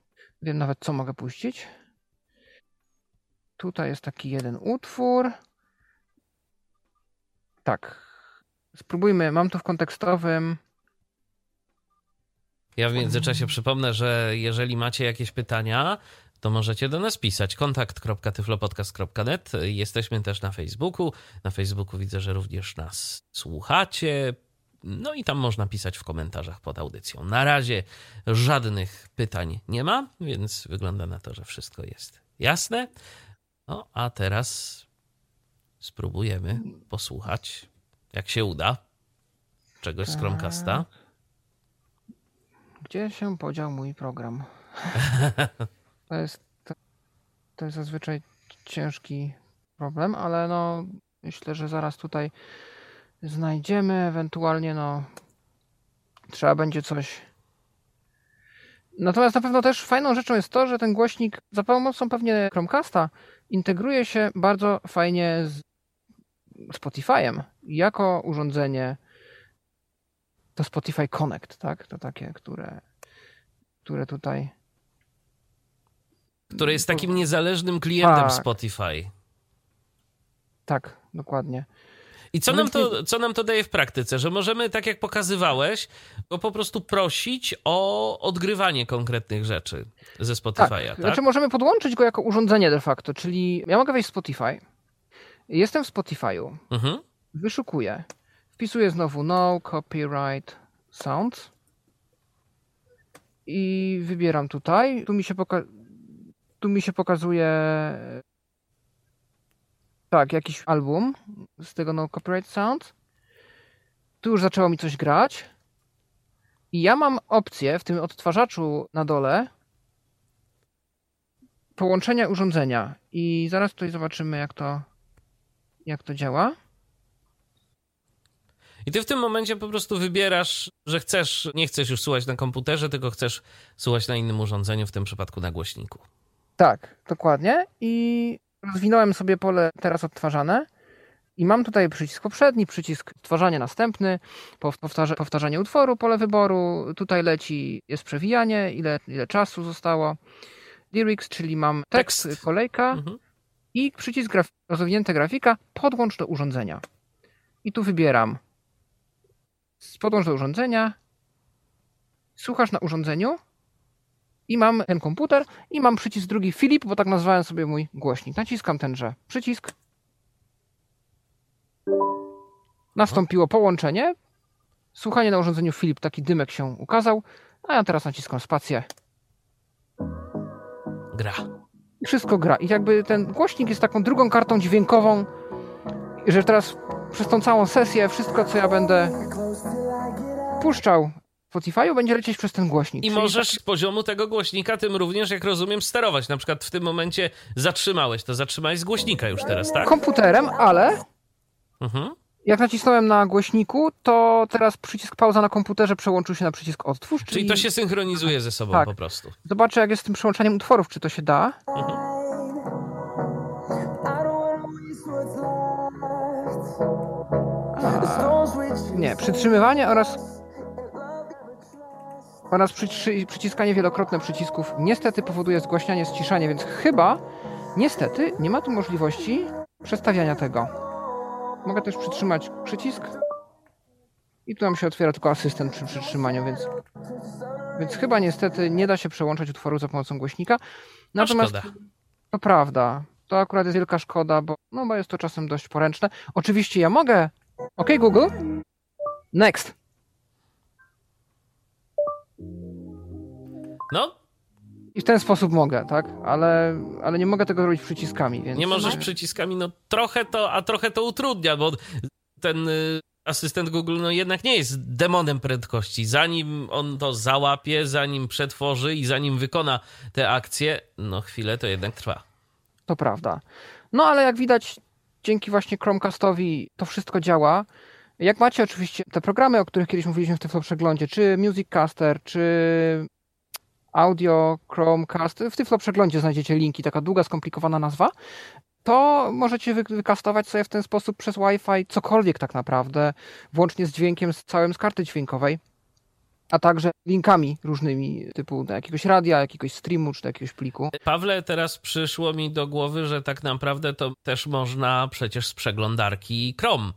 [SPEAKER 3] wiem nawet co mogę puścić. Tutaj jest taki jeden utwór. Tak. Spróbujmy, mam tu w kontekstowym.
[SPEAKER 2] Ja w międzyczasie przypomnę, że jeżeli macie jakieś pytania, to możecie do nas pisać. kontakt.tyflopodcast.net. Jesteśmy też na Facebooku. Na Facebooku widzę, że również nas słuchacie. No i tam można pisać w komentarzach pod audycją. Na razie żadnych pytań nie ma, więc wygląda na to, że wszystko jest jasne. No a teraz spróbujemy posłuchać, jak się uda, czegoś z Chromecasta.
[SPEAKER 3] Gdzie się podział mój program? [laughs] To jest to jest zazwyczaj ciężki problem, ale no myślę, że zaraz tutaj znajdziemy, ewentualnie no trzeba będzie coś. Natomiast na pewno też fajną rzeczą jest to, że ten głośnik za pomocą pewnie Chromecasta integruje się bardzo fajnie z Spotify'em jako urządzenie to Spotify Connect, tak? To takie, które, które tutaj
[SPEAKER 2] Które jest takim niezależnym klientem
[SPEAKER 3] Tak.
[SPEAKER 2] Spotify.
[SPEAKER 3] tak, dokładnie.
[SPEAKER 2] I co
[SPEAKER 3] No
[SPEAKER 2] nam, to, co nam to daje w praktyce? Że możemy, tak jak pokazywałeś, go po prostu prosić o odgrywanie konkretnych rzeczy ze Spotify'a, tak?
[SPEAKER 3] Znaczy możemy podłączyć go jako urządzenie de facto, czyli ja mogę wejść w Spotify. Jestem w Spotify'u,
[SPEAKER 2] Mhm.
[SPEAKER 3] wyszukuję, wpisuję znowu no copyright sounds i wybieram tutaj. Tu mi się, poka- tu mi się pokazuje tak, jakiś album z tego no copyright sounds. Tu już zaczęło mi coś grać. I ja mam opcję w tym odtwarzaczu na dole połączenia urządzenia. I zaraz tutaj zobaczymy, jak to, jak to działa.
[SPEAKER 2] I ty w tym momencie po prostu wybierasz, że chcesz, nie chcesz już słuchać na komputerze, tylko chcesz słuchać na innym urządzeniu, w tym przypadku na głośniku.
[SPEAKER 3] Tak, dokładnie. I rozwinąłem sobie pole teraz odtwarzane. I mam tutaj przycisk poprzedni, przycisk odtwarzanie następny, pow- powtarza, powtarzanie utworu, pole wyboru. Tutaj leci, jest przewijanie, ile, ile czasu zostało. Lyrics, czyli mam tekst,
[SPEAKER 2] Tekst.
[SPEAKER 3] kolejka
[SPEAKER 2] Mhm.
[SPEAKER 3] i przycisk graf- rozwinięta grafika, podłącz do urządzenia. I tu wybieram podłącz do urządzenia, słuchasz na urządzeniu i mam ten komputer i mam przycisk drugi Filip, bo tak nazwałem sobie mój głośnik. Naciskam tenże przycisk. Nastąpiło połączenie. Słuchanie na urządzeniu Filip, taki dymek się ukazał, a ja teraz naciskam spację
[SPEAKER 2] Gra.
[SPEAKER 3] i wszystko gra. I jakby ten głośnik jest taką drugą kartą dźwiękową, i że teraz przez tą całą sesję wszystko, co ja będę puszczał w Spotify'u, będzie lecieć przez ten głośnik.
[SPEAKER 2] I możesz z poziomu tego głośnika tym również, jak rozumiem, sterować. Na przykład w tym momencie zatrzymałeś, to zatrzymałeś z głośnika już teraz, tak?
[SPEAKER 3] komputerem, ale
[SPEAKER 2] Mhm.
[SPEAKER 3] jak nacisnąłem na głośniku, to teraz przycisk pauza na komputerze przełączył się na przycisk odtwórz, czyli,
[SPEAKER 2] Czyli to się synchronizuje ze sobą
[SPEAKER 3] Tak.
[SPEAKER 2] po prostu.
[SPEAKER 3] zobaczę jak jest z tym przełączaniem utworów, czy to się da. A, nie, przytrzymywanie oraz oraz przytrzy- przyciskanie wielokrotne przycisków niestety powoduje zgłaśnianie, ściszanie, więc chyba niestety nie ma tu możliwości przestawiania tego. Mogę też przytrzymać przycisk i tu nam się otwiera tylko asystent przy przytrzymaniu, więc więc chyba niestety nie da się przełączać utworu za pomocą głośnika.
[SPEAKER 2] No
[SPEAKER 3] Natomiast to prawda. To akurat jest wielka szkoda, bo, no, bo jest to czasem dość poręczne. Oczywiście ja mogę. OK, Google. Next.
[SPEAKER 2] No,
[SPEAKER 3] I w ten sposób mogę, tak? Ale, ale nie mogę tego robić przyciskami, więc.
[SPEAKER 2] nie możesz przyciskami, no trochę to, a trochę to utrudnia, bo ten y, asystent Google no jednak nie jest demonem prędkości. Zanim on to załapie, zanim przetworzy i zanim wykona te akcje, no chwilę to jednak trwa.
[SPEAKER 3] To prawda. No ale jak widać, dzięki właśnie Chromecastowi to wszystko działa. Jak macie oczywiście te programy, o których kiedyś mówiliśmy w tym przeglądzie, czy Musiccaster, czy Audio Chromecast, w Tyflo przeglądzie znajdziecie linki, taka długa, skomplikowana nazwa, to możecie wy- wykastować sobie w ten sposób przez Wi-Fi cokolwiek tak naprawdę, włącznie z dźwiękiem z całym z karty dźwiękowej, a także linkami różnymi, typu do jakiegoś radia, jakiegoś streamu, czy do jakiegoś pliku.
[SPEAKER 2] Pawle, teraz przyszło mi do głowy, że tak naprawdę to też można przecież z przeglądarki Chrome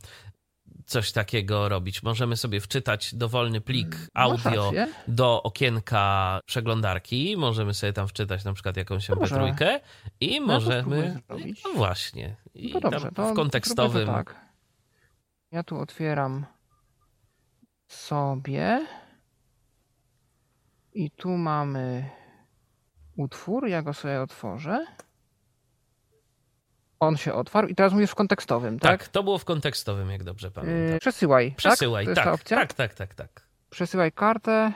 [SPEAKER 2] coś takiego robić. Możemy sobie wczytać dowolny plik
[SPEAKER 3] Masz
[SPEAKER 2] audio
[SPEAKER 3] rację.
[SPEAKER 2] do okienka przeglądarki. Możemy sobie tam wczytać na przykład jakąś
[SPEAKER 3] Dobrze.
[SPEAKER 2] MP3 i
[SPEAKER 3] No
[SPEAKER 2] możemy. No właśnie. I
[SPEAKER 3] No dobrze,
[SPEAKER 2] w kontekstowym.
[SPEAKER 3] tak. Ja tu otwieram sobie i tu mamy utwór, ja go sobie otworzę. On się otwarł i teraz mówisz w kontekstowym,
[SPEAKER 2] tak?
[SPEAKER 3] tak?
[SPEAKER 2] to było w kontekstowym, jak dobrze pamiętam.
[SPEAKER 3] Yy, przesyłaj,
[SPEAKER 2] Przesyłaj,
[SPEAKER 3] tak? Ta
[SPEAKER 2] tak,
[SPEAKER 3] opcja?
[SPEAKER 2] tak, tak, tak, tak.
[SPEAKER 3] Przesyłaj kartę.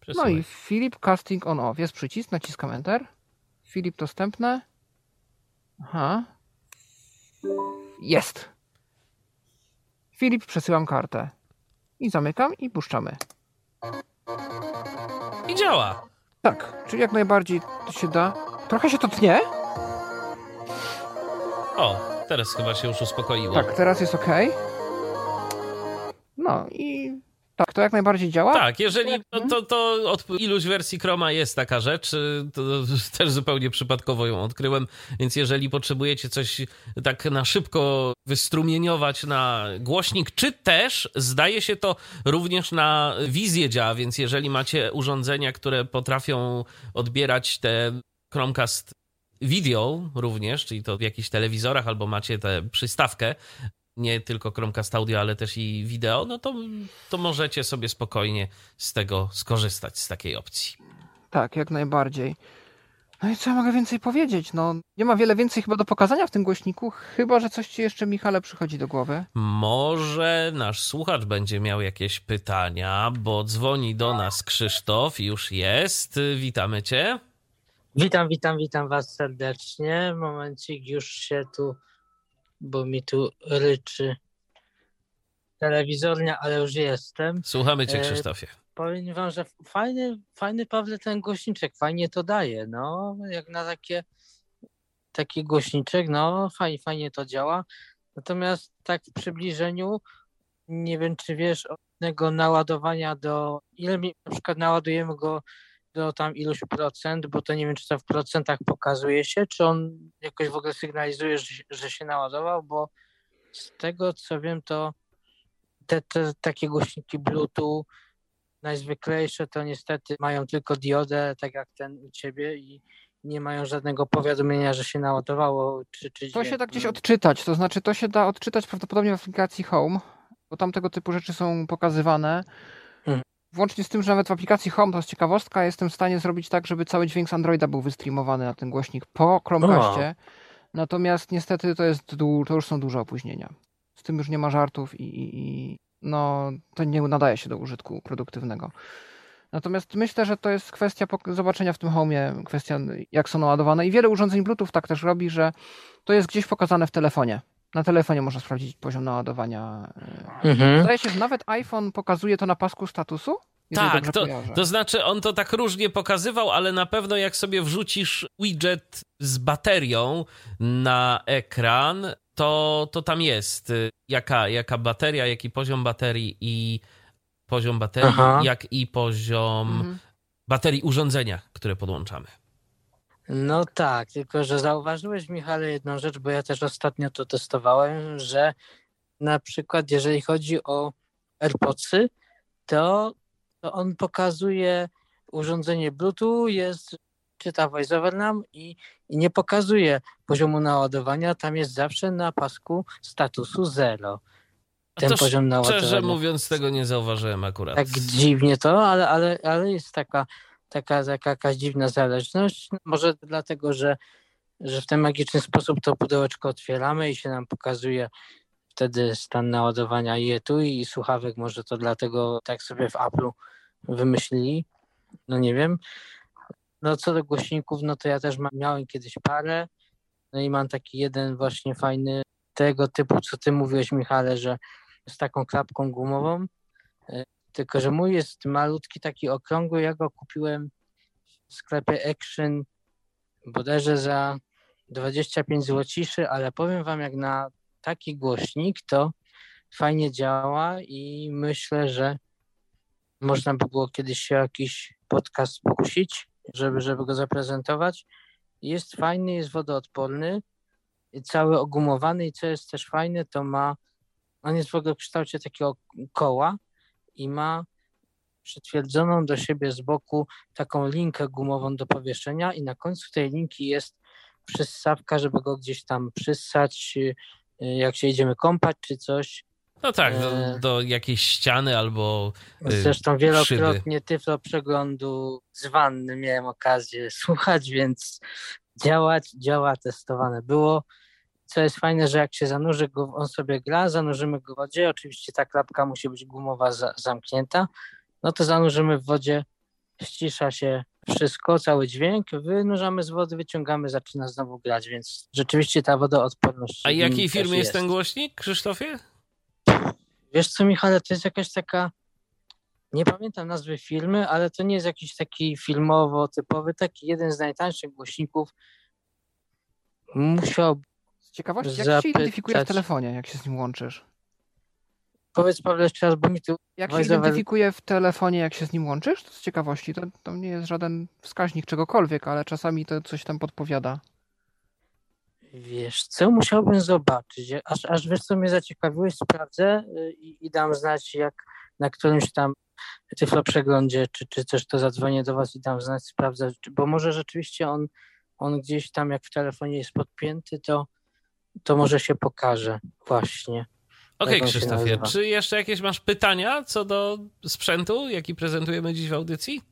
[SPEAKER 2] Przesyłaj.
[SPEAKER 3] No i Filip Casting on Off. Jest przycisk, naciskam Enter. Filip dostępne. Aha. Jest. Filip, przesyłam kartę. I zamykam i puszczamy.
[SPEAKER 2] I działa.
[SPEAKER 3] Tak, czyli jak najbardziej to się da. Trochę się to tnie.
[SPEAKER 2] O, teraz chyba się już uspokoiło.
[SPEAKER 3] Tak, teraz jest ok. No i tak, to jak najbardziej działa.
[SPEAKER 2] Tak, jeżeli to, to, to od iluś wersji Chroma jest taka rzecz, y, to [laughs] też zupełnie przypadkowo ją odkryłem, więc jeżeli potrzebujecie coś tak na szybko wystrumieniować na głośnik, czy też zdaje się to również na wizję działa, więc jeżeli macie urządzenia, które potrafią odbierać te Chromecast video również, czyli to w jakichś telewizorach albo macie tę przystawkę, nie tylko Chromecast Audio, ale też i wideo, no to, to możecie sobie spokojnie z tego skorzystać, z takiej opcji.
[SPEAKER 3] Tak, jak najbardziej. No i co ja mogę więcej powiedzieć? No, nie ma wiele więcej chyba do pokazania w tym głośniku, chyba że coś ci jeszcze, Michale, przychodzi do głowy.
[SPEAKER 2] Może nasz słuchacz będzie miał jakieś pytania, bo dzwoni do nas Krzysztof, już jest. Witamy cię.
[SPEAKER 7] Witam, witam, witam was serdecznie. Momencik, już się tu, bo mi tu ryczy telewizornia, ale już jestem.
[SPEAKER 2] Słuchamy cię,
[SPEAKER 7] E,
[SPEAKER 2] Krzysztofie.
[SPEAKER 7] Powiem wam, że fajny, fajny Pawle ten głośniczek, fajnie to daje, no, jak na takie taki głośniczek, no, fajnie, fajnie to działa. Natomiast tak w przybliżeniu, nie wiem, czy wiesz, od tego naładowania do, ile mi, na przykład naładujemy go do tam iluś procent, bo to nie wiem, czy to w procentach pokazuje się, czy on jakoś w ogóle sygnalizuje, że, się- że się naładował, bo z tego co wiem, to te, te takie głośniki Bluetooth najzwyklejsze to niestety mają tylko diodę, tak jak ten u ciebie i nie mają żadnego powiadomienia, że się naładowało, czy, czy
[SPEAKER 3] To się da gdzieś odczytać, to znaczy to się da odczytać prawdopodobnie w aplikacji Home, bo tam tego typu rzeczy są pokazywane. Włącznie z tym, że nawet w aplikacji Home, to jest ciekawostka, jestem w stanie zrobić tak, żeby cały dźwięk z Androida był wystreamowany na ten głośnik po Chromecastie. Natomiast niestety to jest to już są duże opóźnienia. Z tym już nie ma żartów i, i, i no, to nie nadaje się do użytku produktywnego. Natomiast myślę, że to jest kwestia zobaczenia w tym Home'ie, kwestia jak są naładowane i wiele urządzeń Bluetooth tak też robi, że to jest gdzieś pokazane w telefonie. Na telefonie można sprawdzić poziom naładowania.
[SPEAKER 7] Mhm.
[SPEAKER 3] Zdaje się, że nawet iPhone pokazuje to na pasku statusu.
[SPEAKER 2] Tak, to,
[SPEAKER 3] kojarzę.
[SPEAKER 2] to znaczy on to tak różnie pokazywał, ale na pewno jak sobie wrzucisz widget z baterią na ekran, to, to tam jest y, jaka, jaka bateria, jaki poziom baterii i poziom baterii,
[SPEAKER 7] Aha.
[SPEAKER 2] jak i poziom
[SPEAKER 3] Mhm.
[SPEAKER 2] baterii urządzenia, które podłączamy.
[SPEAKER 7] No tak, tylko że zauważyłeś, Michale, jedną rzecz, bo ja też ostatnio to testowałem, że na przykład jeżeli chodzi o AirPodsy, to, to on pokazuje urządzenie Bluetooth, jest, czyta VoiceOver nam i, i nie pokazuje poziomu naładowania, tam jest zawsze na pasku statusu 0.
[SPEAKER 2] A
[SPEAKER 7] Ten
[SPEAKER 2] to
[SPEAKER 7] poziom naładowania.
[SPEAKER 2] Szczerze mówiąc, tego nie zauważyłem akurat.
[SPEAKER 7] Tak dziwnie to, ale, ale, ale jest taka, taka, taka jakaś dziwna zależność. Może dlatego, że, że w ten magiczny sposób to pudełeczko otwieramy i się nam pokazuje wtedy stan naładowania i etui i słuchawek. Może to dlatego tak sobie w Apple'u wymyślili. No nie wiem. No co do głośników, no to ja też miałem kiedyś parę. No i mam taki jeden właśnie fajny tego typu, co ty mówiłeś, Michale, że z taką klapką gumową. Tylko, że mój jest malutki, taki okrągły. Ja go kupiłem w sklepie Action bodajże za 25 złociszy, ale powiem wam, jak na taki głośnik, to fajnie działa i myślę, że można by było kiedyś się jakiś podcast pokusić, żeby, żeby go zaprezentować. Jest fajny, jest wodoodporny, cały ogumowany i co jest też fajne, to ma, on jest w ogóle w kształcie takiego koła, i ma przytwierdzoną do siebie z boku taką linkę gumową do powieszenia i na końcu tej linki jest przyssawka, żeby go gdzieś tam przyssać, y, jak się idziemy kąpać czy coś.
[SPEAKER 2] No tak, do,
[SPEAKER 7] e,
[SPEAKER 2] do jakiejś ściany albo y,
[SPEAKER 7] Zresztą wielokrotnie tyflo przeglądu z wanny miałem okazję słuchać, więc działać, działa, testowane było. Co jest fajne, że jak się zanurzy on sobie gra, zanurzymy go w wodzie, oczywiście ta klapka musi być gumowa za, zamknięta, no to zanurzymy w wodzie, ścisza się wszystko, cały dźwięk, wynurzamy z wody, wyciągamy, zaczyna znowu grać, więc rzeczywiście ta wodoodporność.
[SPEAKER 2] A jakiej firmy jest ten głośnik, Krzysztofie?
[SPEAKER 7] Wiesz co, Michale, to jest jakaś taka. Nie pamiętam nazwy firmy, ale to nie jest jakiś taki filmowo typowy, taki jeden z najtańszych głośników. Musiał.
[SPEAKER 3] Ciekawości, jak się identyfikuje w telefonie, jak się z nim łączysz?
[SPEAKER 7] Powiedz Paweł jeszcze raz, bo mi tu.
[SPEAKER 3] Jak się identyfikuje w telefonie, jak się z nim łączysz? To z ciekawości. To, to nie jest żaden wskaźnik czegokolwiek, ale czasami to coś tam podpowiada.
[SPEAKER 7] Wiesz co, musiałbym zobaczyć. Aż, aż wiesz co mnie zaciekawiłeś, sprawdzę y, i, i dam znać, jak na którymś tam tyflo przeglądzie, czy, czy też to zadzwonię do was i dam znać, sprawdzę, bo może rzeczywiście on, on gdzieś tam, jak w telefonie jest podpięty, to, to może się pokaże właśnie.
[SPEAKER 2] Okej,
[SPEAKER 7] on się
[SPEAKER 2] Krzysztofie, czy jeszcze jakieś masz pytania co do sprzętu, jaki prezentujemy dziś w audycji?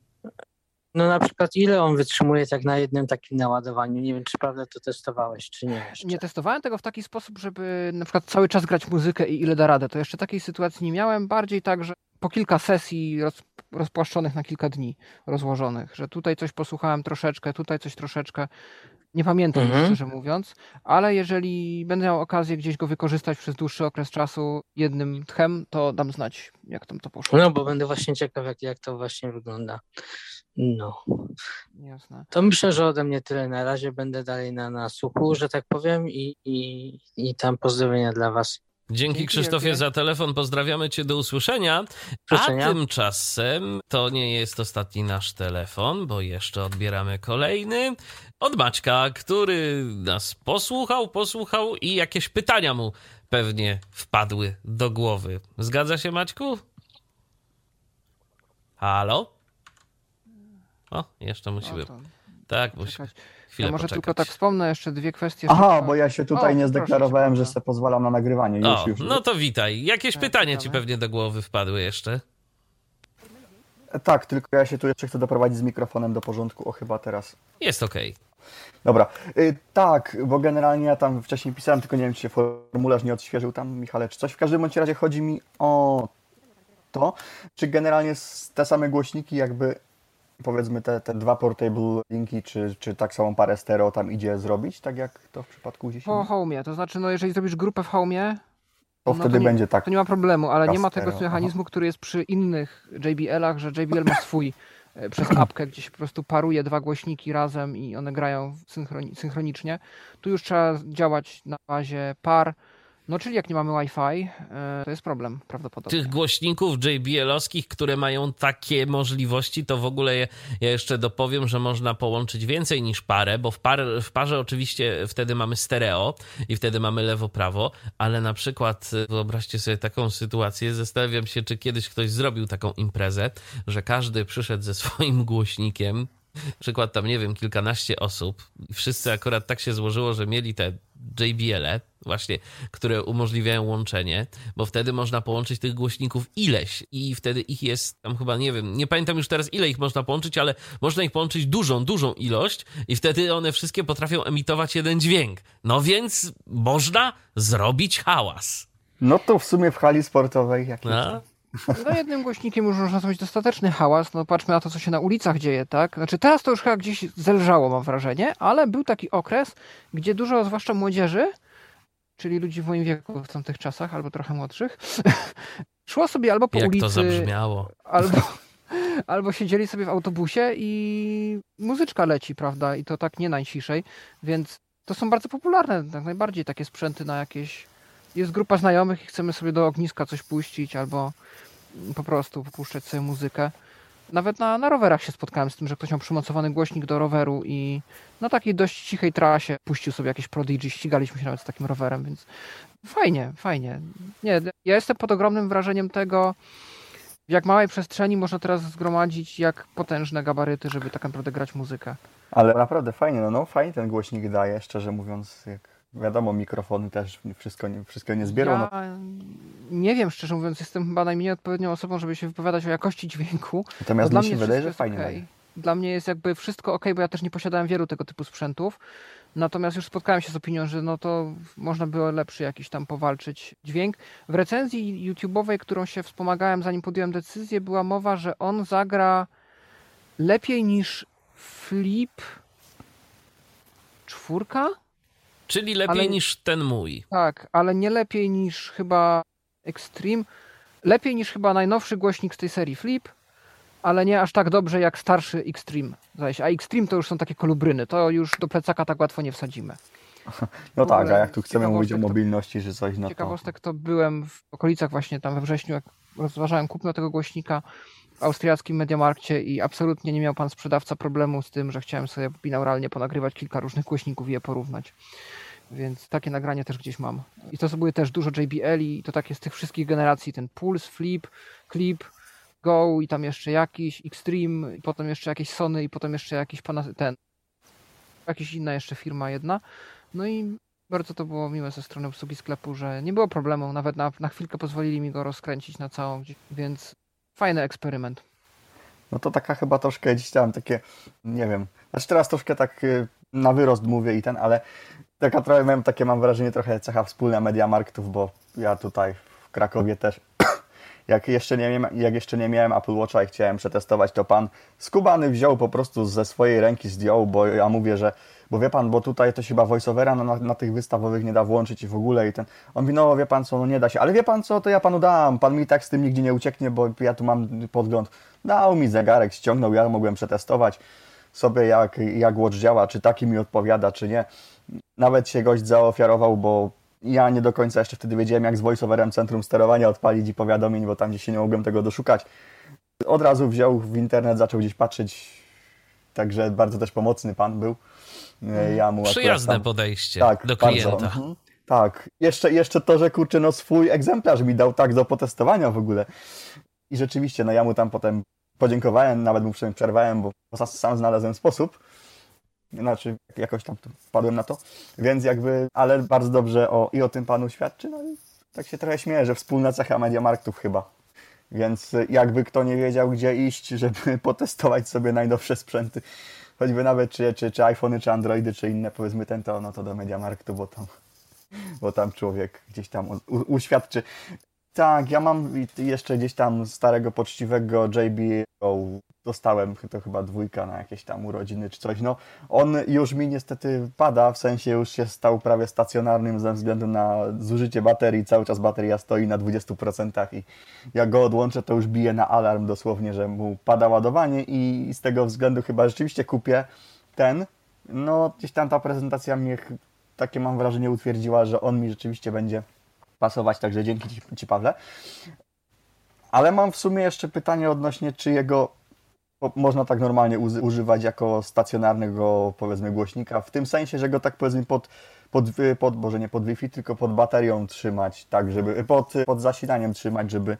[SPEAKER 7] No na przykład ile on wytrzymuje tak na jednym takim naładowaniu? Nie wiem, czy prawda to testowałeś, czy nie jeszcze.
[SPEAKER 3] Nie testowałem tego w taki sposób, żeby na przykład cały czas grać muzykę i ile da radę. To jeszcze takiej sytuacji nie miałem. Bardziej tak, że po kilka sesji roz, rozpłaszczonych na kilka dni, rozłożonych, że tutaj coś posłuchałem troszeczkę, tutaj coś troszeczkę. Nie pamiętam,
[SPEAKER 7] Mhm.
[SPEAKER 3] szczerze mówiąc, ale jeżeli będę miał okazję gdzieś go wykorzystać przez dłuższy okres czasu jednym tchem, to dam znać, jak tam to poszło.
[SPEAKER 7] No, bo będę właśnie ciekaw, jak, jak to właśnie wygląda. No.
[SPEAKER 3] Jasne.
[SPEAKER 7] To myślę, że ode mnie tyle na razie. Będę dalej na, na słuchu, że tak powiem, i, i, i tam pozdrowienia dla Was.
[SPEAKER 2] Dzięki,
[SPEAKER 3] Dzięki
[SPEAKER 2] Krzysztofie
[SPEAKER 3] wielkie.
[SPEAKER 2] za telefon, pozdrawiamy cię, do usłyszenia.
[SPEAKER 7] Usłyszenia.
[SPEAKER 2] A tymczasem to nie jest ostatni nasz telefon, bo jeszcze odbieramy kolejny od Maćka, który nas posłuchał, posłuchał i jakieś pytania mu pewnie wpadły do głowy. Zgadza się, Maćku? Halo? O, jeszcze musimy. Tak, musimy. Chwilę
[SPEAKER 3] Ja może
[SPEAKER 2] poczekać.
[SPEAKER 3] tylko tak wspomnę jeszcze dwie kwestie.
[SPEAKER 4] Aha,
[SPEAKER 3] szybko.
[SPEAKER 4] bo ja się tutaj
[SPEAKER 3] O,
[SPEAKER 4] nie zdeklarowałem, że sobie pozwalam na nagrywanie. Już,
[SPEAKER 2] O,
[SPEAKER 4] już.
[SPEAKER 2] no to witaj. Jakieś
[SPEAKER 3] Tak,
[SPEAKER 2] pytanie ci pewnie do głowy wpadły jeszcze?
[SPEAKER 4] Tak, tylko ja się tu jeszcze chcę doprowadzić z mikrofonem do porządku. O, chyba teraz.
[SPEAKER 2] Jest okej.
[SPEAKER 4] Dobra, y, tak, bo generalnie ja tam wcześniej pisałem, tylko nie wiem, czy się formularz nie odświeżył tam, Michale, czy coś. W każdym bądź razie chodzi mi o to, czy generalnie te same głośniki, jakby powiedzmy te, te dwa portable linki, czy, czy tak samą parę stereo tam idzie zrobić, tak jak to w przypadku gdzieś
[SPEAKER 3] Po Home'ie, to znaczy, no jeżeli zrobisz grupę w Home'ie,
[SPEAKER 4] To
[SPEAKER 3] no
[SPEAKER 4] wtedy
[SPEAKER 3] nie,
[SPEAKER 4] będzie tak.
[SPEAKER 3] To nie ma problemu, ale nie ma
[SPEAKER 4] stereo,
[SPEAKER 3] tego
[SPEAKER 4] aha.
[SPEAKER 3] mechanizmu, który jest przy innych JBL-ach, że JBL ma swój e, przez apkę, gdzie się po prostu paruje dwa głośniki razem i one grają synchroni- synchronicznie. Tu już trzeba działać na bazie par, no czyli jak nie mamy Wi-Fi, e, to jest problem prawdopodobnie.
[SPEAKER 2] tych głośników JBL-owskich, które mają takie możliwości, to w ogóle je, ja jeszcze dopowiem, że można połączyć więcej niż parę, bo w, par, w parze oczywiście wtedy mamy stereo i wtedy mamy lewo-prawo, ale na przykład y, wyobraźcie sobie taką sytuację, zastanawiam się, czy kiedyś ktoś zrobił taką imprezę, że każdy przyszedł ze [laughs] swoim głośnikiem, przykład tam, nie wiem, kilkanaście osób wszyscy akurat tak się złożyło, że mieli te JBL-e właśnie, które umożliwiają łączenie, bo wtedy można połączyć tych głośników ileś i wtedy ich jest tam chyba, nie wiem, nie pamiętam już teraz ile ich można połączyć, ale można ich połączyć dużą, dużą ilość i wtedy one wszystkie potrafią emitować jeden dźwięk. No więc można zrobić hałas.
[SPEAKER 4] No to w sumie w hali sportowej jakimś.
[SPEAKER 2] No?
[SPEAKER 3] No jednym głośnikiem już można zrobić dostateczny hałas, no patrzmy na to, co się na ulicach dzieje, tak? Znaczy teraz to już chyba gdzieś zelżało, mam wrażenie, ale był taki okres, gdzie dużo, zwłaszcza młodzieży, czyli ludzi w moim wieku w tamtych czasach, albo trochę młodszych, [laughs] szło sobie albo po
[SPEAKER 2] Jak
[SPEAKER 3] ulicy,
[SPEAKER 2] to zabrzmiało.
[SPEAKER 3] albo, [laughs] albo siedzieli sobie w autobusie i muzyczka leci, prawda? I to tak nie najciszej, więc to są bardzo popularne, tak najbardziej takie sprzęty na jakieś... Jest grupa znajomych i chcemy sobie do ogniska coś puścić, albo po prostu puszczać sobie muzykę. Nawet na, na rowerach się spotkałem z tym, że ktoś miał przymocowany głośnik do roweru i na takiej dość cichej trasie puścił sobie jakieś Prodigy, ścigaliśmy się nawet z takim rowerem, więc fajnie, fajnie. Nie, ja jestem pod ogromnym wrażeniem tego, w jak małej przestrzeni można teraz zgromadzić jak potężne gabaryty, żeby tak naprawdę grać muzykę.
[SPEAKER 4] Ale naprawdę fajnie, no, no fajnie ten głośnik daje, szczerze mówiąc, jak wiadomo, mikrofony też wszystko nie, wszystko nie zbierą. No,
[SPEAKER 3] Ja nie wiem, szczerze mówiąc, jestem chyba najmniej odpowiednią osobą, żeby się wypowiadać o jakości dźwięku.
[SPEAKER 4] natomiast
[SPEAKER 3] dla
[SPEAKER 4] mi się
[SPEAKER 3] mnie
[SPEAKER 4] wydaje, że fajnie daje.
[SPEAKER 3] Dla mnie jest jakby wszystko ok, bo ja też nie posiadałem wielu tego typu sprzętów. Natomiast już spotkałem się z opinią, że no to można było lepszy jakiś tam powalczyć dźwięk. W recenzji YouTube'owej, którą się wspomagałem zanim podjąłem decyzję, była mowa, że on zagra lepiej niż Flip czwórka?
[SPEAKER 2] Czyli lepiej
[SPEAKER 3] Ale-
[SPEAKER 2] niż ten mój.
[SPEAKER 3] Tak, ale nie lepiej niż chyba Extreme. Lepiej niż chyba najnowszy głośnik z tej serii Flip, ale nie aż tak dobrze jak starszy Extreme. A Extreme to już są takie kolubryny, to już do plecaka tak łatwo nie wsadzimy. [laughs]
[SPEAKER 4] No tak, a jak tu chcemy mówić o mobilności czy coś, no to...
[SPEAKER 3] Ciekawostek to byłem w okolicach właśnie tam we wrześniu, jak rozważałem kupno tego głośnika austriackim Mediamarkcie i absolutnie nie miał pan sprzedawca problemu z tym, że chciałem sobie binauralnie ponagrywać kilka różnych głośników i je porównać. Więc takie nagranie też gdzieś mam. I to były też dużo JBL i to takie z tych wszystkich generacji, ten Pulse, Flip, Clip, Go i tam jeszcze jakiś Extreme, i potem jeszcze jakieś Sony i potem jeszcze jakiś pana ten jakaś inna jeszcze firma jedna. No i bardzo to było miłe ze strony obsługi sklepu, że nie było problemu, nawet na, na chwilkę pozwolili mi go rozkręcić na całą, więc fajny eksperyment.
[SPEAKER 4] No to taka chyba troszkę gdzieś tam takie, nie wiem, znaczy teraz troszkę tak y, na wyrost mówię i ten, ale taka trochę mam takie mam wrażenie trochę cecha wspólna Mediamarktów, bo ja tutaj w Krakowie też [coughs] jak jeszcze nie miałem, jak jeszcze nie miałem Apple Watcha i chciałem przetestować, to pan skubany wziął po prostu ze swojej ręki zdjął, bo ja mówię, że bo wie pan, bo tutaj to się chyba voiceovera na, na, tych wystawowych nie da włączyć i w ogóle i ten. On mówi, no wie pan co, no nie da się, ale wie pan co, to ja panu dam, pan mi tak z tym nigdzie nie ucieknie, bo ja tu mam podgląd. Dał mi zegarek, ściągnął, ja mogłem przetestować sobie jak, jak Watch działa, czy taki mi odpowiada, czy nie. Nawet się gość zaofiarował, bo ja nie do końca jeszcze wtedy wiedziałem, jak z voiceoverem centrum sterowania odpalić i powiadomień, bo tam gdzieś się nie mogłem tego doszukać. Od razu wziął w internet, zaczął gdzieś patrzeć, także bardzo też pomocny pan był. E,
[SPEAKER 2] Przyjazne
[SPEAKER 4] tam-
[SPEAKER 2] podejście
[SPEAKER 4] tak,
[SPEAKER 2] do klienta.
[SPEAKER 4] Mhm. Tak, jeszcze, jeszcze to, że kurczę, no swój egzemplarz mi dał tak do potestowania w ogóle. I rzeczywiście, no ja mu tam potem podziękowałem, nawet mu przerwałem, bo sam- znalazłem sposób. Znaczy, jakoś tam wpadłem na to. Więc jakby, ale bardzo dobrze o, i o tym panu świadczy, no i tak się trochę śmieję, że wspólna cecha Mediamarktów chyba. Więc jakby kto nie wiedział, gdzie iść, żeby [laughs] potestować sobie najnowsze sprzęty, choćby nawet czy, czy, czy iPhony, czy Androidy, czy inne, powiedzmy ten to, no to do Mediamarktu, bo tam, bo tam człowiek gdzieś tam u, uświadczy. Tak, ja mam jeszcze gdzieś tam starego, poczciwego JB dostałem, to chyba dwójka na jakieś tam urodziny czy coś. No, on już mi niestety pada, w sensie już się stał prawie stacjonarnym ze względu na zużycie baterii. Cały czas bateria stoi na 20% i jak go odłączę, to już bije na alarm dosłownie, że mu pada ładowanie i z tego względu chyba rzeczywiście kupię ten. No, gdzieś tam ta prezentacja mnie takie mam wrażenie utwierdziła, że on mi rzeczywiście będzie pasować, także dzięki Ci, ci Pawle. Ale mam w sumie jeszcze pytanie odnośnie, czy jego można tak normalnie używać jako stacjonarnego, powiedzmy, głośnika, w tym sensie, że go tak powiedzmy pod, pod, pod Boże, nie pod Wi-Fi, tylko pod baterią trzymać, tak, żeby, pod, pod zasilaniem trzymać, żeby,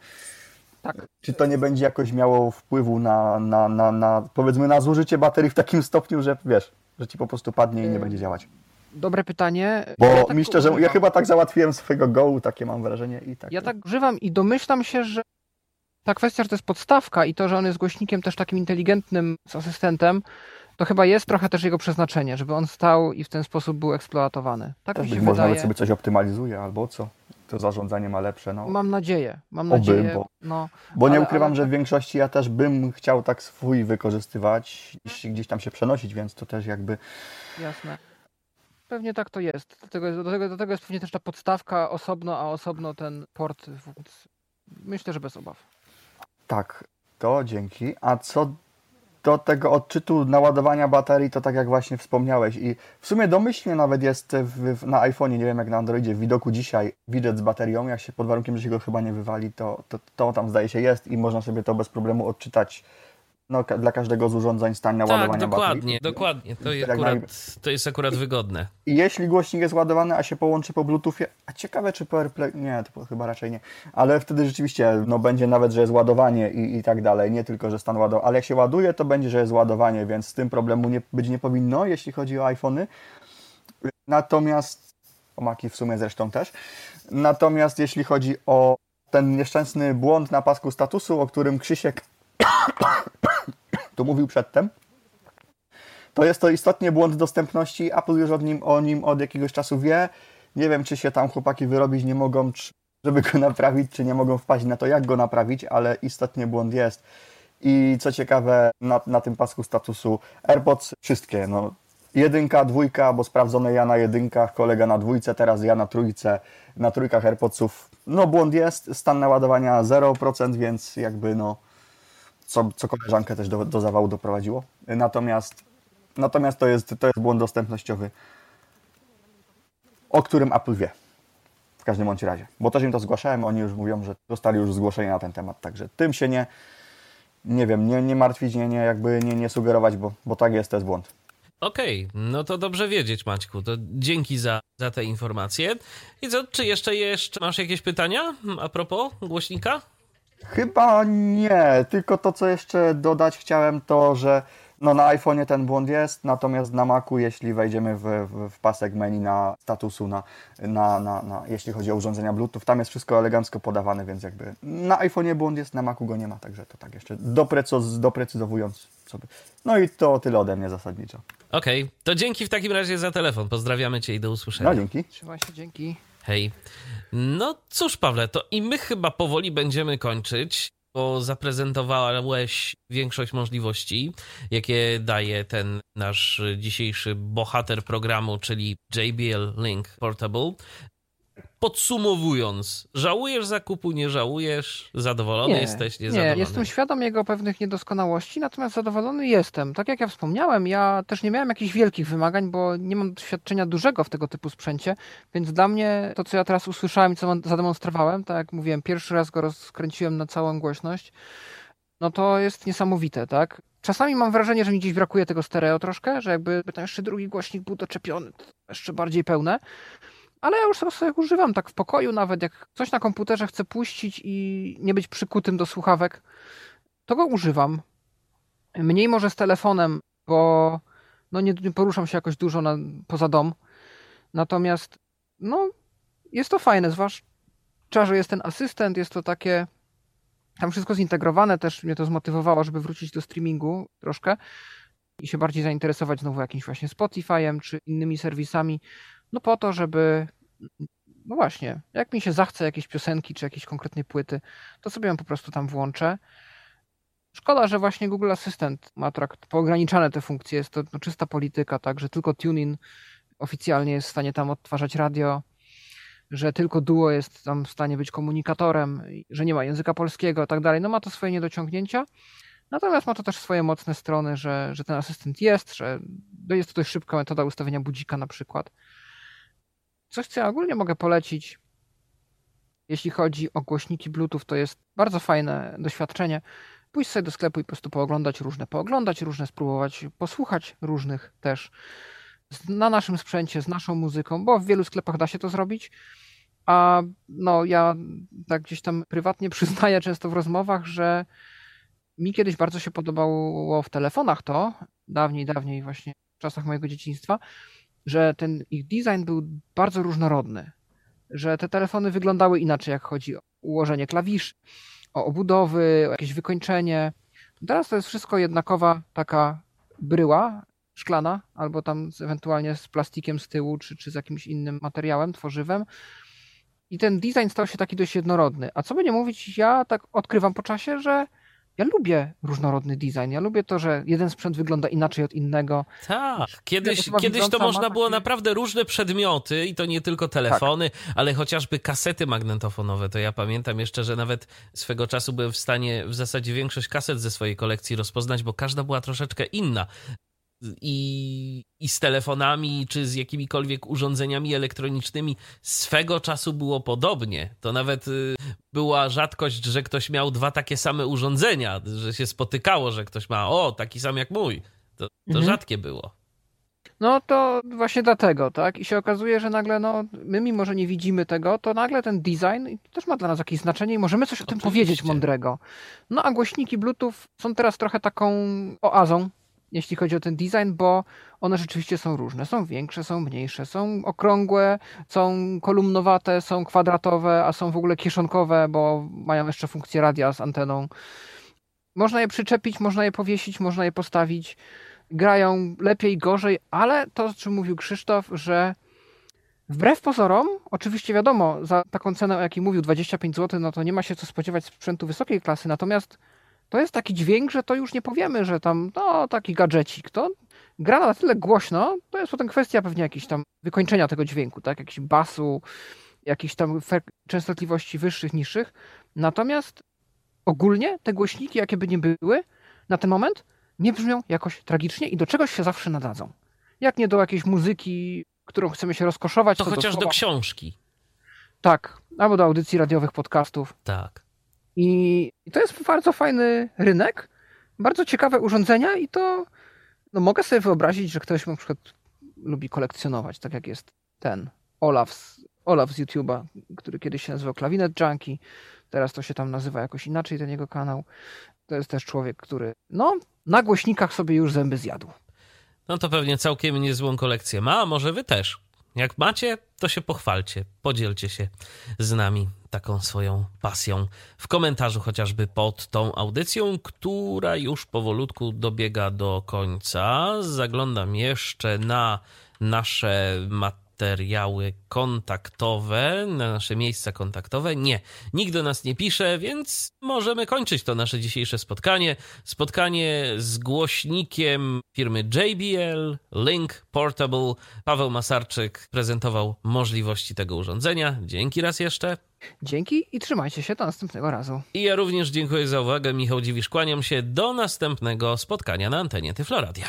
[SPEAKER 3] Tak.
[SPEAKER 4] czy to nie będzie jakoś miało wpływu na, na, na, na, powiedzmy, na zużycie baterii w takim stopniu, że wiesz, że Ci po prostu padnie i nie
[SPEAKER 3] Ym,
[SPEAKER 4] będzie działać.
[SPEAKER 3] Dobre pytanie.
[SPEAKER 4] Bo
[SPEAKER 3] Ja tak
[SPEAKER 4] mi szczerze, ja
[SPEAKER 3] używam.
[SPEAKER 4] chyba tak załatwiłem swojego Go, takie mam wrażenie i tak.
[SPEAKER 3] Ja tak używam i domyślam się, że ta kwestia, że to jest podstawka i to, że on jest głośnikiem też takim inteligentnym z asystentem, to chyba jest trochę też jego przeznaczenie, żeby on stał i w ten sposób był eksploatowany. Tak
[SPEAKER 4] Też
[SPEAKER 3] mi się
[SPEAKER 4] być może nawet sobie coś optymalizuje albo co. To zarządzanie ma lepsze, no.
[SPEAKER 3] Mam nadzieję, mam
[SPEAKER 4] Oby,
[SPEAKER 3] nadzieję.
[SPEAKER 4] bo-
[SPEAKER 3] No,
[SPEAKER 4] Bo nie
[SPEAKER 3] ale-
[SPEAKER 4] ukrywam,
[SPEAKER 3] ale
[SPEAKER 4] że w większości ja też bym chciał tak swój wykorzystywać, gdzieś tam się przenosić, więc to też jakby
[SPEAKER 3] jasne. Pewnie tak to jest. Dlatego, jest- do, tego, do tego jest pewnie też ta podstawka osobno, a osobno ten port. Myślę, że bez obaw.
[SPEAKER 4] Tak, to dzięki. A co do tego odczytu naładowania baterii, to tak jak właśnie wspomniałeś i w sumie domyślnie nawet jest w, w, na iPhone'ie, nie wiem jak na Androidzie, w widoku dzisiaj widget z baterią, jak się pod warunkiem, że się go chyba nie wywali, to, to, to tam zdaje się jest i można sobie to bez problemu odczytać no, dla każdego z urządzeń stan
[SPEAKER 2] Tak,
[SPEAKER 4] naładowania
[SPEAKER 2] dokładnie,
[SPEAKER 4] baterii.
[SPEAKER 2] dokładnie. To, jest
[SPEAKER 4] Jak
[SPEAKER 2] akurat,
[SPEAKER 4] naj-
[SPEAKER 2] to jest akurat wygodne.
[SPEAKER 4] I jeśli głośnik jest ładowany, a się połączy po Bluetoothie, a ciekawe czy po AirPlay, nie, to chyba raczej nie, ale wtedy rzeczywiście, no będzie nawet, że jest ładowanie i, i tak dalej, nie tylko, że stan ładowania, ale jak się ładuje, to będzie, że jest ładowanie, więc z tym problemu nie, być nie powinno, jeśli chodzi o iPhony. Natomiast, o Maki w sumie zresztą też, natomiast jeśli chodzi o ten nieszczęsny błąd na pasku statusu, o którym Krzysiek tu mówił przedtem, to jest to istotnie błąd dostępności. Apple już od nim, o nim od jakiegoś czasu wie. Nie wiem, czy się tam chłopaki wyrobić nie mogą, czy, żeby go [laughs] naprawić, czy nie mogą wpaść na to, jak go naprawić, ale istotnie błąd jest. I co ciekawe, na, na tym pasku statusu AirPods wszystkie, no jedynka, dwójka, bo sprawdzone ja na jedynkach, kolega na dwójce, teraz ja na trójce, na trójkach AirPodsów. No błąd jest, stan naładowania 0%, więc jakby no, co, co koleżankę też do, do zawału doprowadziło. Natomiast, natomiast to, jest, to jest błąd dostępnościowy, o którym Apple wie. W każdym bądź razie. Bo też im to zgłaszałem, oni już mówią, że dostali już zgłoszenie na ten temat, także tym się nie, nie wiem, nie, nie martwić, nie, nie, jakby nie, nie sugerować, bo, bo tak jest, to jest błąd.
[SPEAKER 2] Okej, okay, no to dobrze wiedzieć, Maćku. To dzięki za, za te informacje. I co, czy jeszcze, jeszcze masz jakieś pytania a propos głośnika?
[SPEAKER 4] Chyba nie, tylko to, co jeszcze dodać chciałem, to, że no na iPhone'ie ten błąd jest, natomiast na Macu, jeśli wejdziemy w, w, w pasek menu na statusu, na, na, na, na, jeśli chodzi o urządzenia Bluetooth, tam jest wszystko elegancko podawane, więc jakby na iPhone'ie błąd jest, na Macu go nie ma, także to tak jeszcze doprecyz, doprecyzowując sobie. No i to tyle ode mnie zasadniczo.
[SPEAKER 2] Okej, okay. to dzięki w takim razie za telefon. Pozdrawiamy Cię i do usłyszenia.
[SPEAKER 4] No dzięki.
[SPEAKER 3] Trzymaj się, dzięki.
[SPEAKER 2] Hej. No cóż, Pawle, to i my chyba powoli będziemy kończyć bo zaprezentowałeś większość możliwości, jakie daje ten nasz dzisiejszy bohater programu, czyli JBL Link Portable. Podsumowując, żałujesz zakupu, nie żałujesz, zadowolony
[SPEAKER 3] nie,
[SPEAKER 2] jesteś, niezadowolony?
[SPEAKER 3] Nie, jestem świadom jego pewnych niedoskonałości, natomiast zadowolony jestem. Tak jak ja wspomniałem, ja też nie miałem jakichś wielkich wymagań, bo nie mam doświadczenia dużego w tego typu sprzęcie, więc dla mnie to, co ja teraz usłyszałem i co zademonstrowałem, tak jak mówiłem, pierwszy raz go rozkręciłem na całą głośność, no to jest niesamowite, tak? Czasami mam wrażenie, że mi gdzieś brakuje tego stereo troszkę, że jakby tam jeszcze drugi głośnik był doczepiony, jeszcze bardziej pełne. Ale ja już sobie używam tak w pokoju, nawet jak coś na komputerze chcę puścić i nie być przykutym do słuchawek, to go używam. Mniej może z telefonem, bo no nie, nie poruszam się jakoś dużo na, poza dom. Natomiast no, jest to fajne, zwłaszcza, że jest ten asystent, jest to takie tam wszystko zintegrowane, też mnie to zmotywowało, żeby wrócić do streamingu troszkę i się bardziej zainteresować znowu jakimś właśnie Spotify'em czy innymi serwisami, no po to, żeby no właśnie, jak mi się zachce jakieś piosenki czy jakieś konkretnej płyty, to sobie ją po prostu tam włączę. Szkoda, że właśnie Google Assistant ma tak poograniczane te funkcje. Jest to no, czysta polityka, tak, że tylko TuneIn oficjalnie jest w stanie tam odtwarzać radio, że tylko Duo jest tam w stanie być komunikatorem, że nie ma języka polskiego i tak dalej. No ma to swoje niedociągnięcia. Natomiast ma to też swoje mocne strony, że, że ten asystent jest, że jest to dość szybka metoda ustawienia budzika na przykład. Coś, co ja ogólnie mogę polecić, jeśli chodzi o głośniki Bluetooth, to jest bardzo fajne doświadczenie. Pójść sobie do sklepu i po prostu pooglądać różne, pooglądać różne, spróbować posłuchać różnych też na naszym sprzęcie, z naszą muzyką, bo w wielu sklepach da się to zrobić. A no, ja tak gdzieś tam prywatnie [laughs] przyznaję często w rozmowach, że mi kiedyś bardzo się podobało w telefonach to, dawniej, dawniej właśnie w czasach mojego dzieciństwa, że ten ich design był bardzo różnorodny, że te telefony wyglądały inaczej, jak chodzi o ułożenie klawiszy, o obudowy, o jakieś wykończenie. Teraz to jest wszystko jednakowa taka bryła szklana, albo tam z, ewentualnie z plastikiem z tyłu, czy, czy z jakimś innym materiałem, tworzywem. I ten design stał się taki dość jednorodny. A co by nie mówić, ja tak odkrywam po czasie, że ja lubię różnorodny design. Ja lubię to, że jeden sprzęt wygląda inaczej od innego.
[SPEAKER 2] Tak, kiedyś, kiedyś to można było naprawdę różne przedmioty i to nie tylko telefony, tak. ale chociażby kasety magnetofonowe. To ja pamiętam jeszcze, że nawet swego czasu byłem w stanie w zasadzie większość kaset ze swojej kolekcji rozpoznać, bo każda była troszeczkę inna i, i z telefonami, czy z jakimikolwiek urządzeniami elektronicznymi swego czasu było podobnie. To nawet y, była rzadkość, że ktoś miał dwa takie same urządzenia, że się spotykało, że ktoś ma, o, taki sam jak mój. To, to mhm. rzadkie było.
[SPEAKER 3] No to właśnie dlatego, tak? I się okazuje, że nagle, no, my mimo, że nie widzimy tego, to nagle ten design też ma dla nas jakieś znaczenie i możemy coś o Oczywiście. tym powiedzieć mądrego. No a głośniki Bluetooth są teraz trochę taką oazą jeśli chodzi o ten design, bo one rzeczywiście są różne. Są większe, są mniejsze, są okrągłe, są kolumnowate, są kwadratowe, a są w ogóle kieszonkowe, bo mają jeszcze funkcję radia z anteną. Można je przyczepić, można je powiesić, można je postawić. Grają lepiej, gorzej, ale to, o czym mówił Krzysztof, że wbrew pozorom, oczywiście wiadomo, za taką cenę, o jakiej mówił, 25 zł, no to nie ma się co spodziewać sprzętu wysokiej klasy, natomiast to jest taki dźwięk, że to już nie powiemy, że tam, no, taki gadżecik. To gra na tyle głośno, to jest potem kwestia pewnie jakiejś tam wykończenia tego dźwięku, tak? Jakiś basu, jakichś tam częstotliwości wyższych, niższych. Natomiast ogólnie te głośniki, jakie by nie były, na ten moment nie brzmią jakoś tragicznie i do czegoś się zawsze nadadzą. Jak nie do jakiejś muzyki, którą chcemy się rozkoszować.
[SPEAKER 2] To,
[SPEAKER 3] to
[SPEAKER 2] chociaż
[SPEAKER 3] do,
[SPEAKER 2] do książki.
[SPEAKER 3] Tak, albo do audycji radiowych, podcastów.
[SPEAKER 2] Tak.
[SPEAKER 3] I, to jest bardzo fajny rynek, bardzo ciekawe urządzenia i to no mogę sobie wyobrazić, że ktoś na przykład lubi kolekcjonować, tak jak jest ten Olaf z, Olaf z YouTube'a, który kiedyś się nazywał Klawinet Junkie, teraz to się tam nazywa jakoś inaczej, ten jego kanał. To jest też człowiek, który no na głośnikach sobie już zęby zjadł.
[SPEAKER 2] No to pewnie całkiem niezłą kolekcję ma, a może wy też. Jak macie, to się pochwalcie, podzielcie się z nami taką swoją pasją w komentarzu chociażby pod tą audycją, która już powolutku dobiega do końca. Zaglądam jeszcze na nasze materiały kontaktowe, na nasze miejsca kontaktowe. Nie, nikt do nas nie pisze, więc możemy kończyć to nasze dzisiejsze spotkanie. Spotkanie z głośnikiem firmy JBL Link Portable. Paweł Masarczyk prezentował możliwości tego urządzenia. Dzięki raz jeszcze.
[SPEAKER 3] Dzięki i trzymajcie się do następnego razu.
[SPEAKER 2] I ja również dziękuję za uwagę. Michał Dziwisz, kłaniam się do następnego spotkania na antenie Tyfloradia.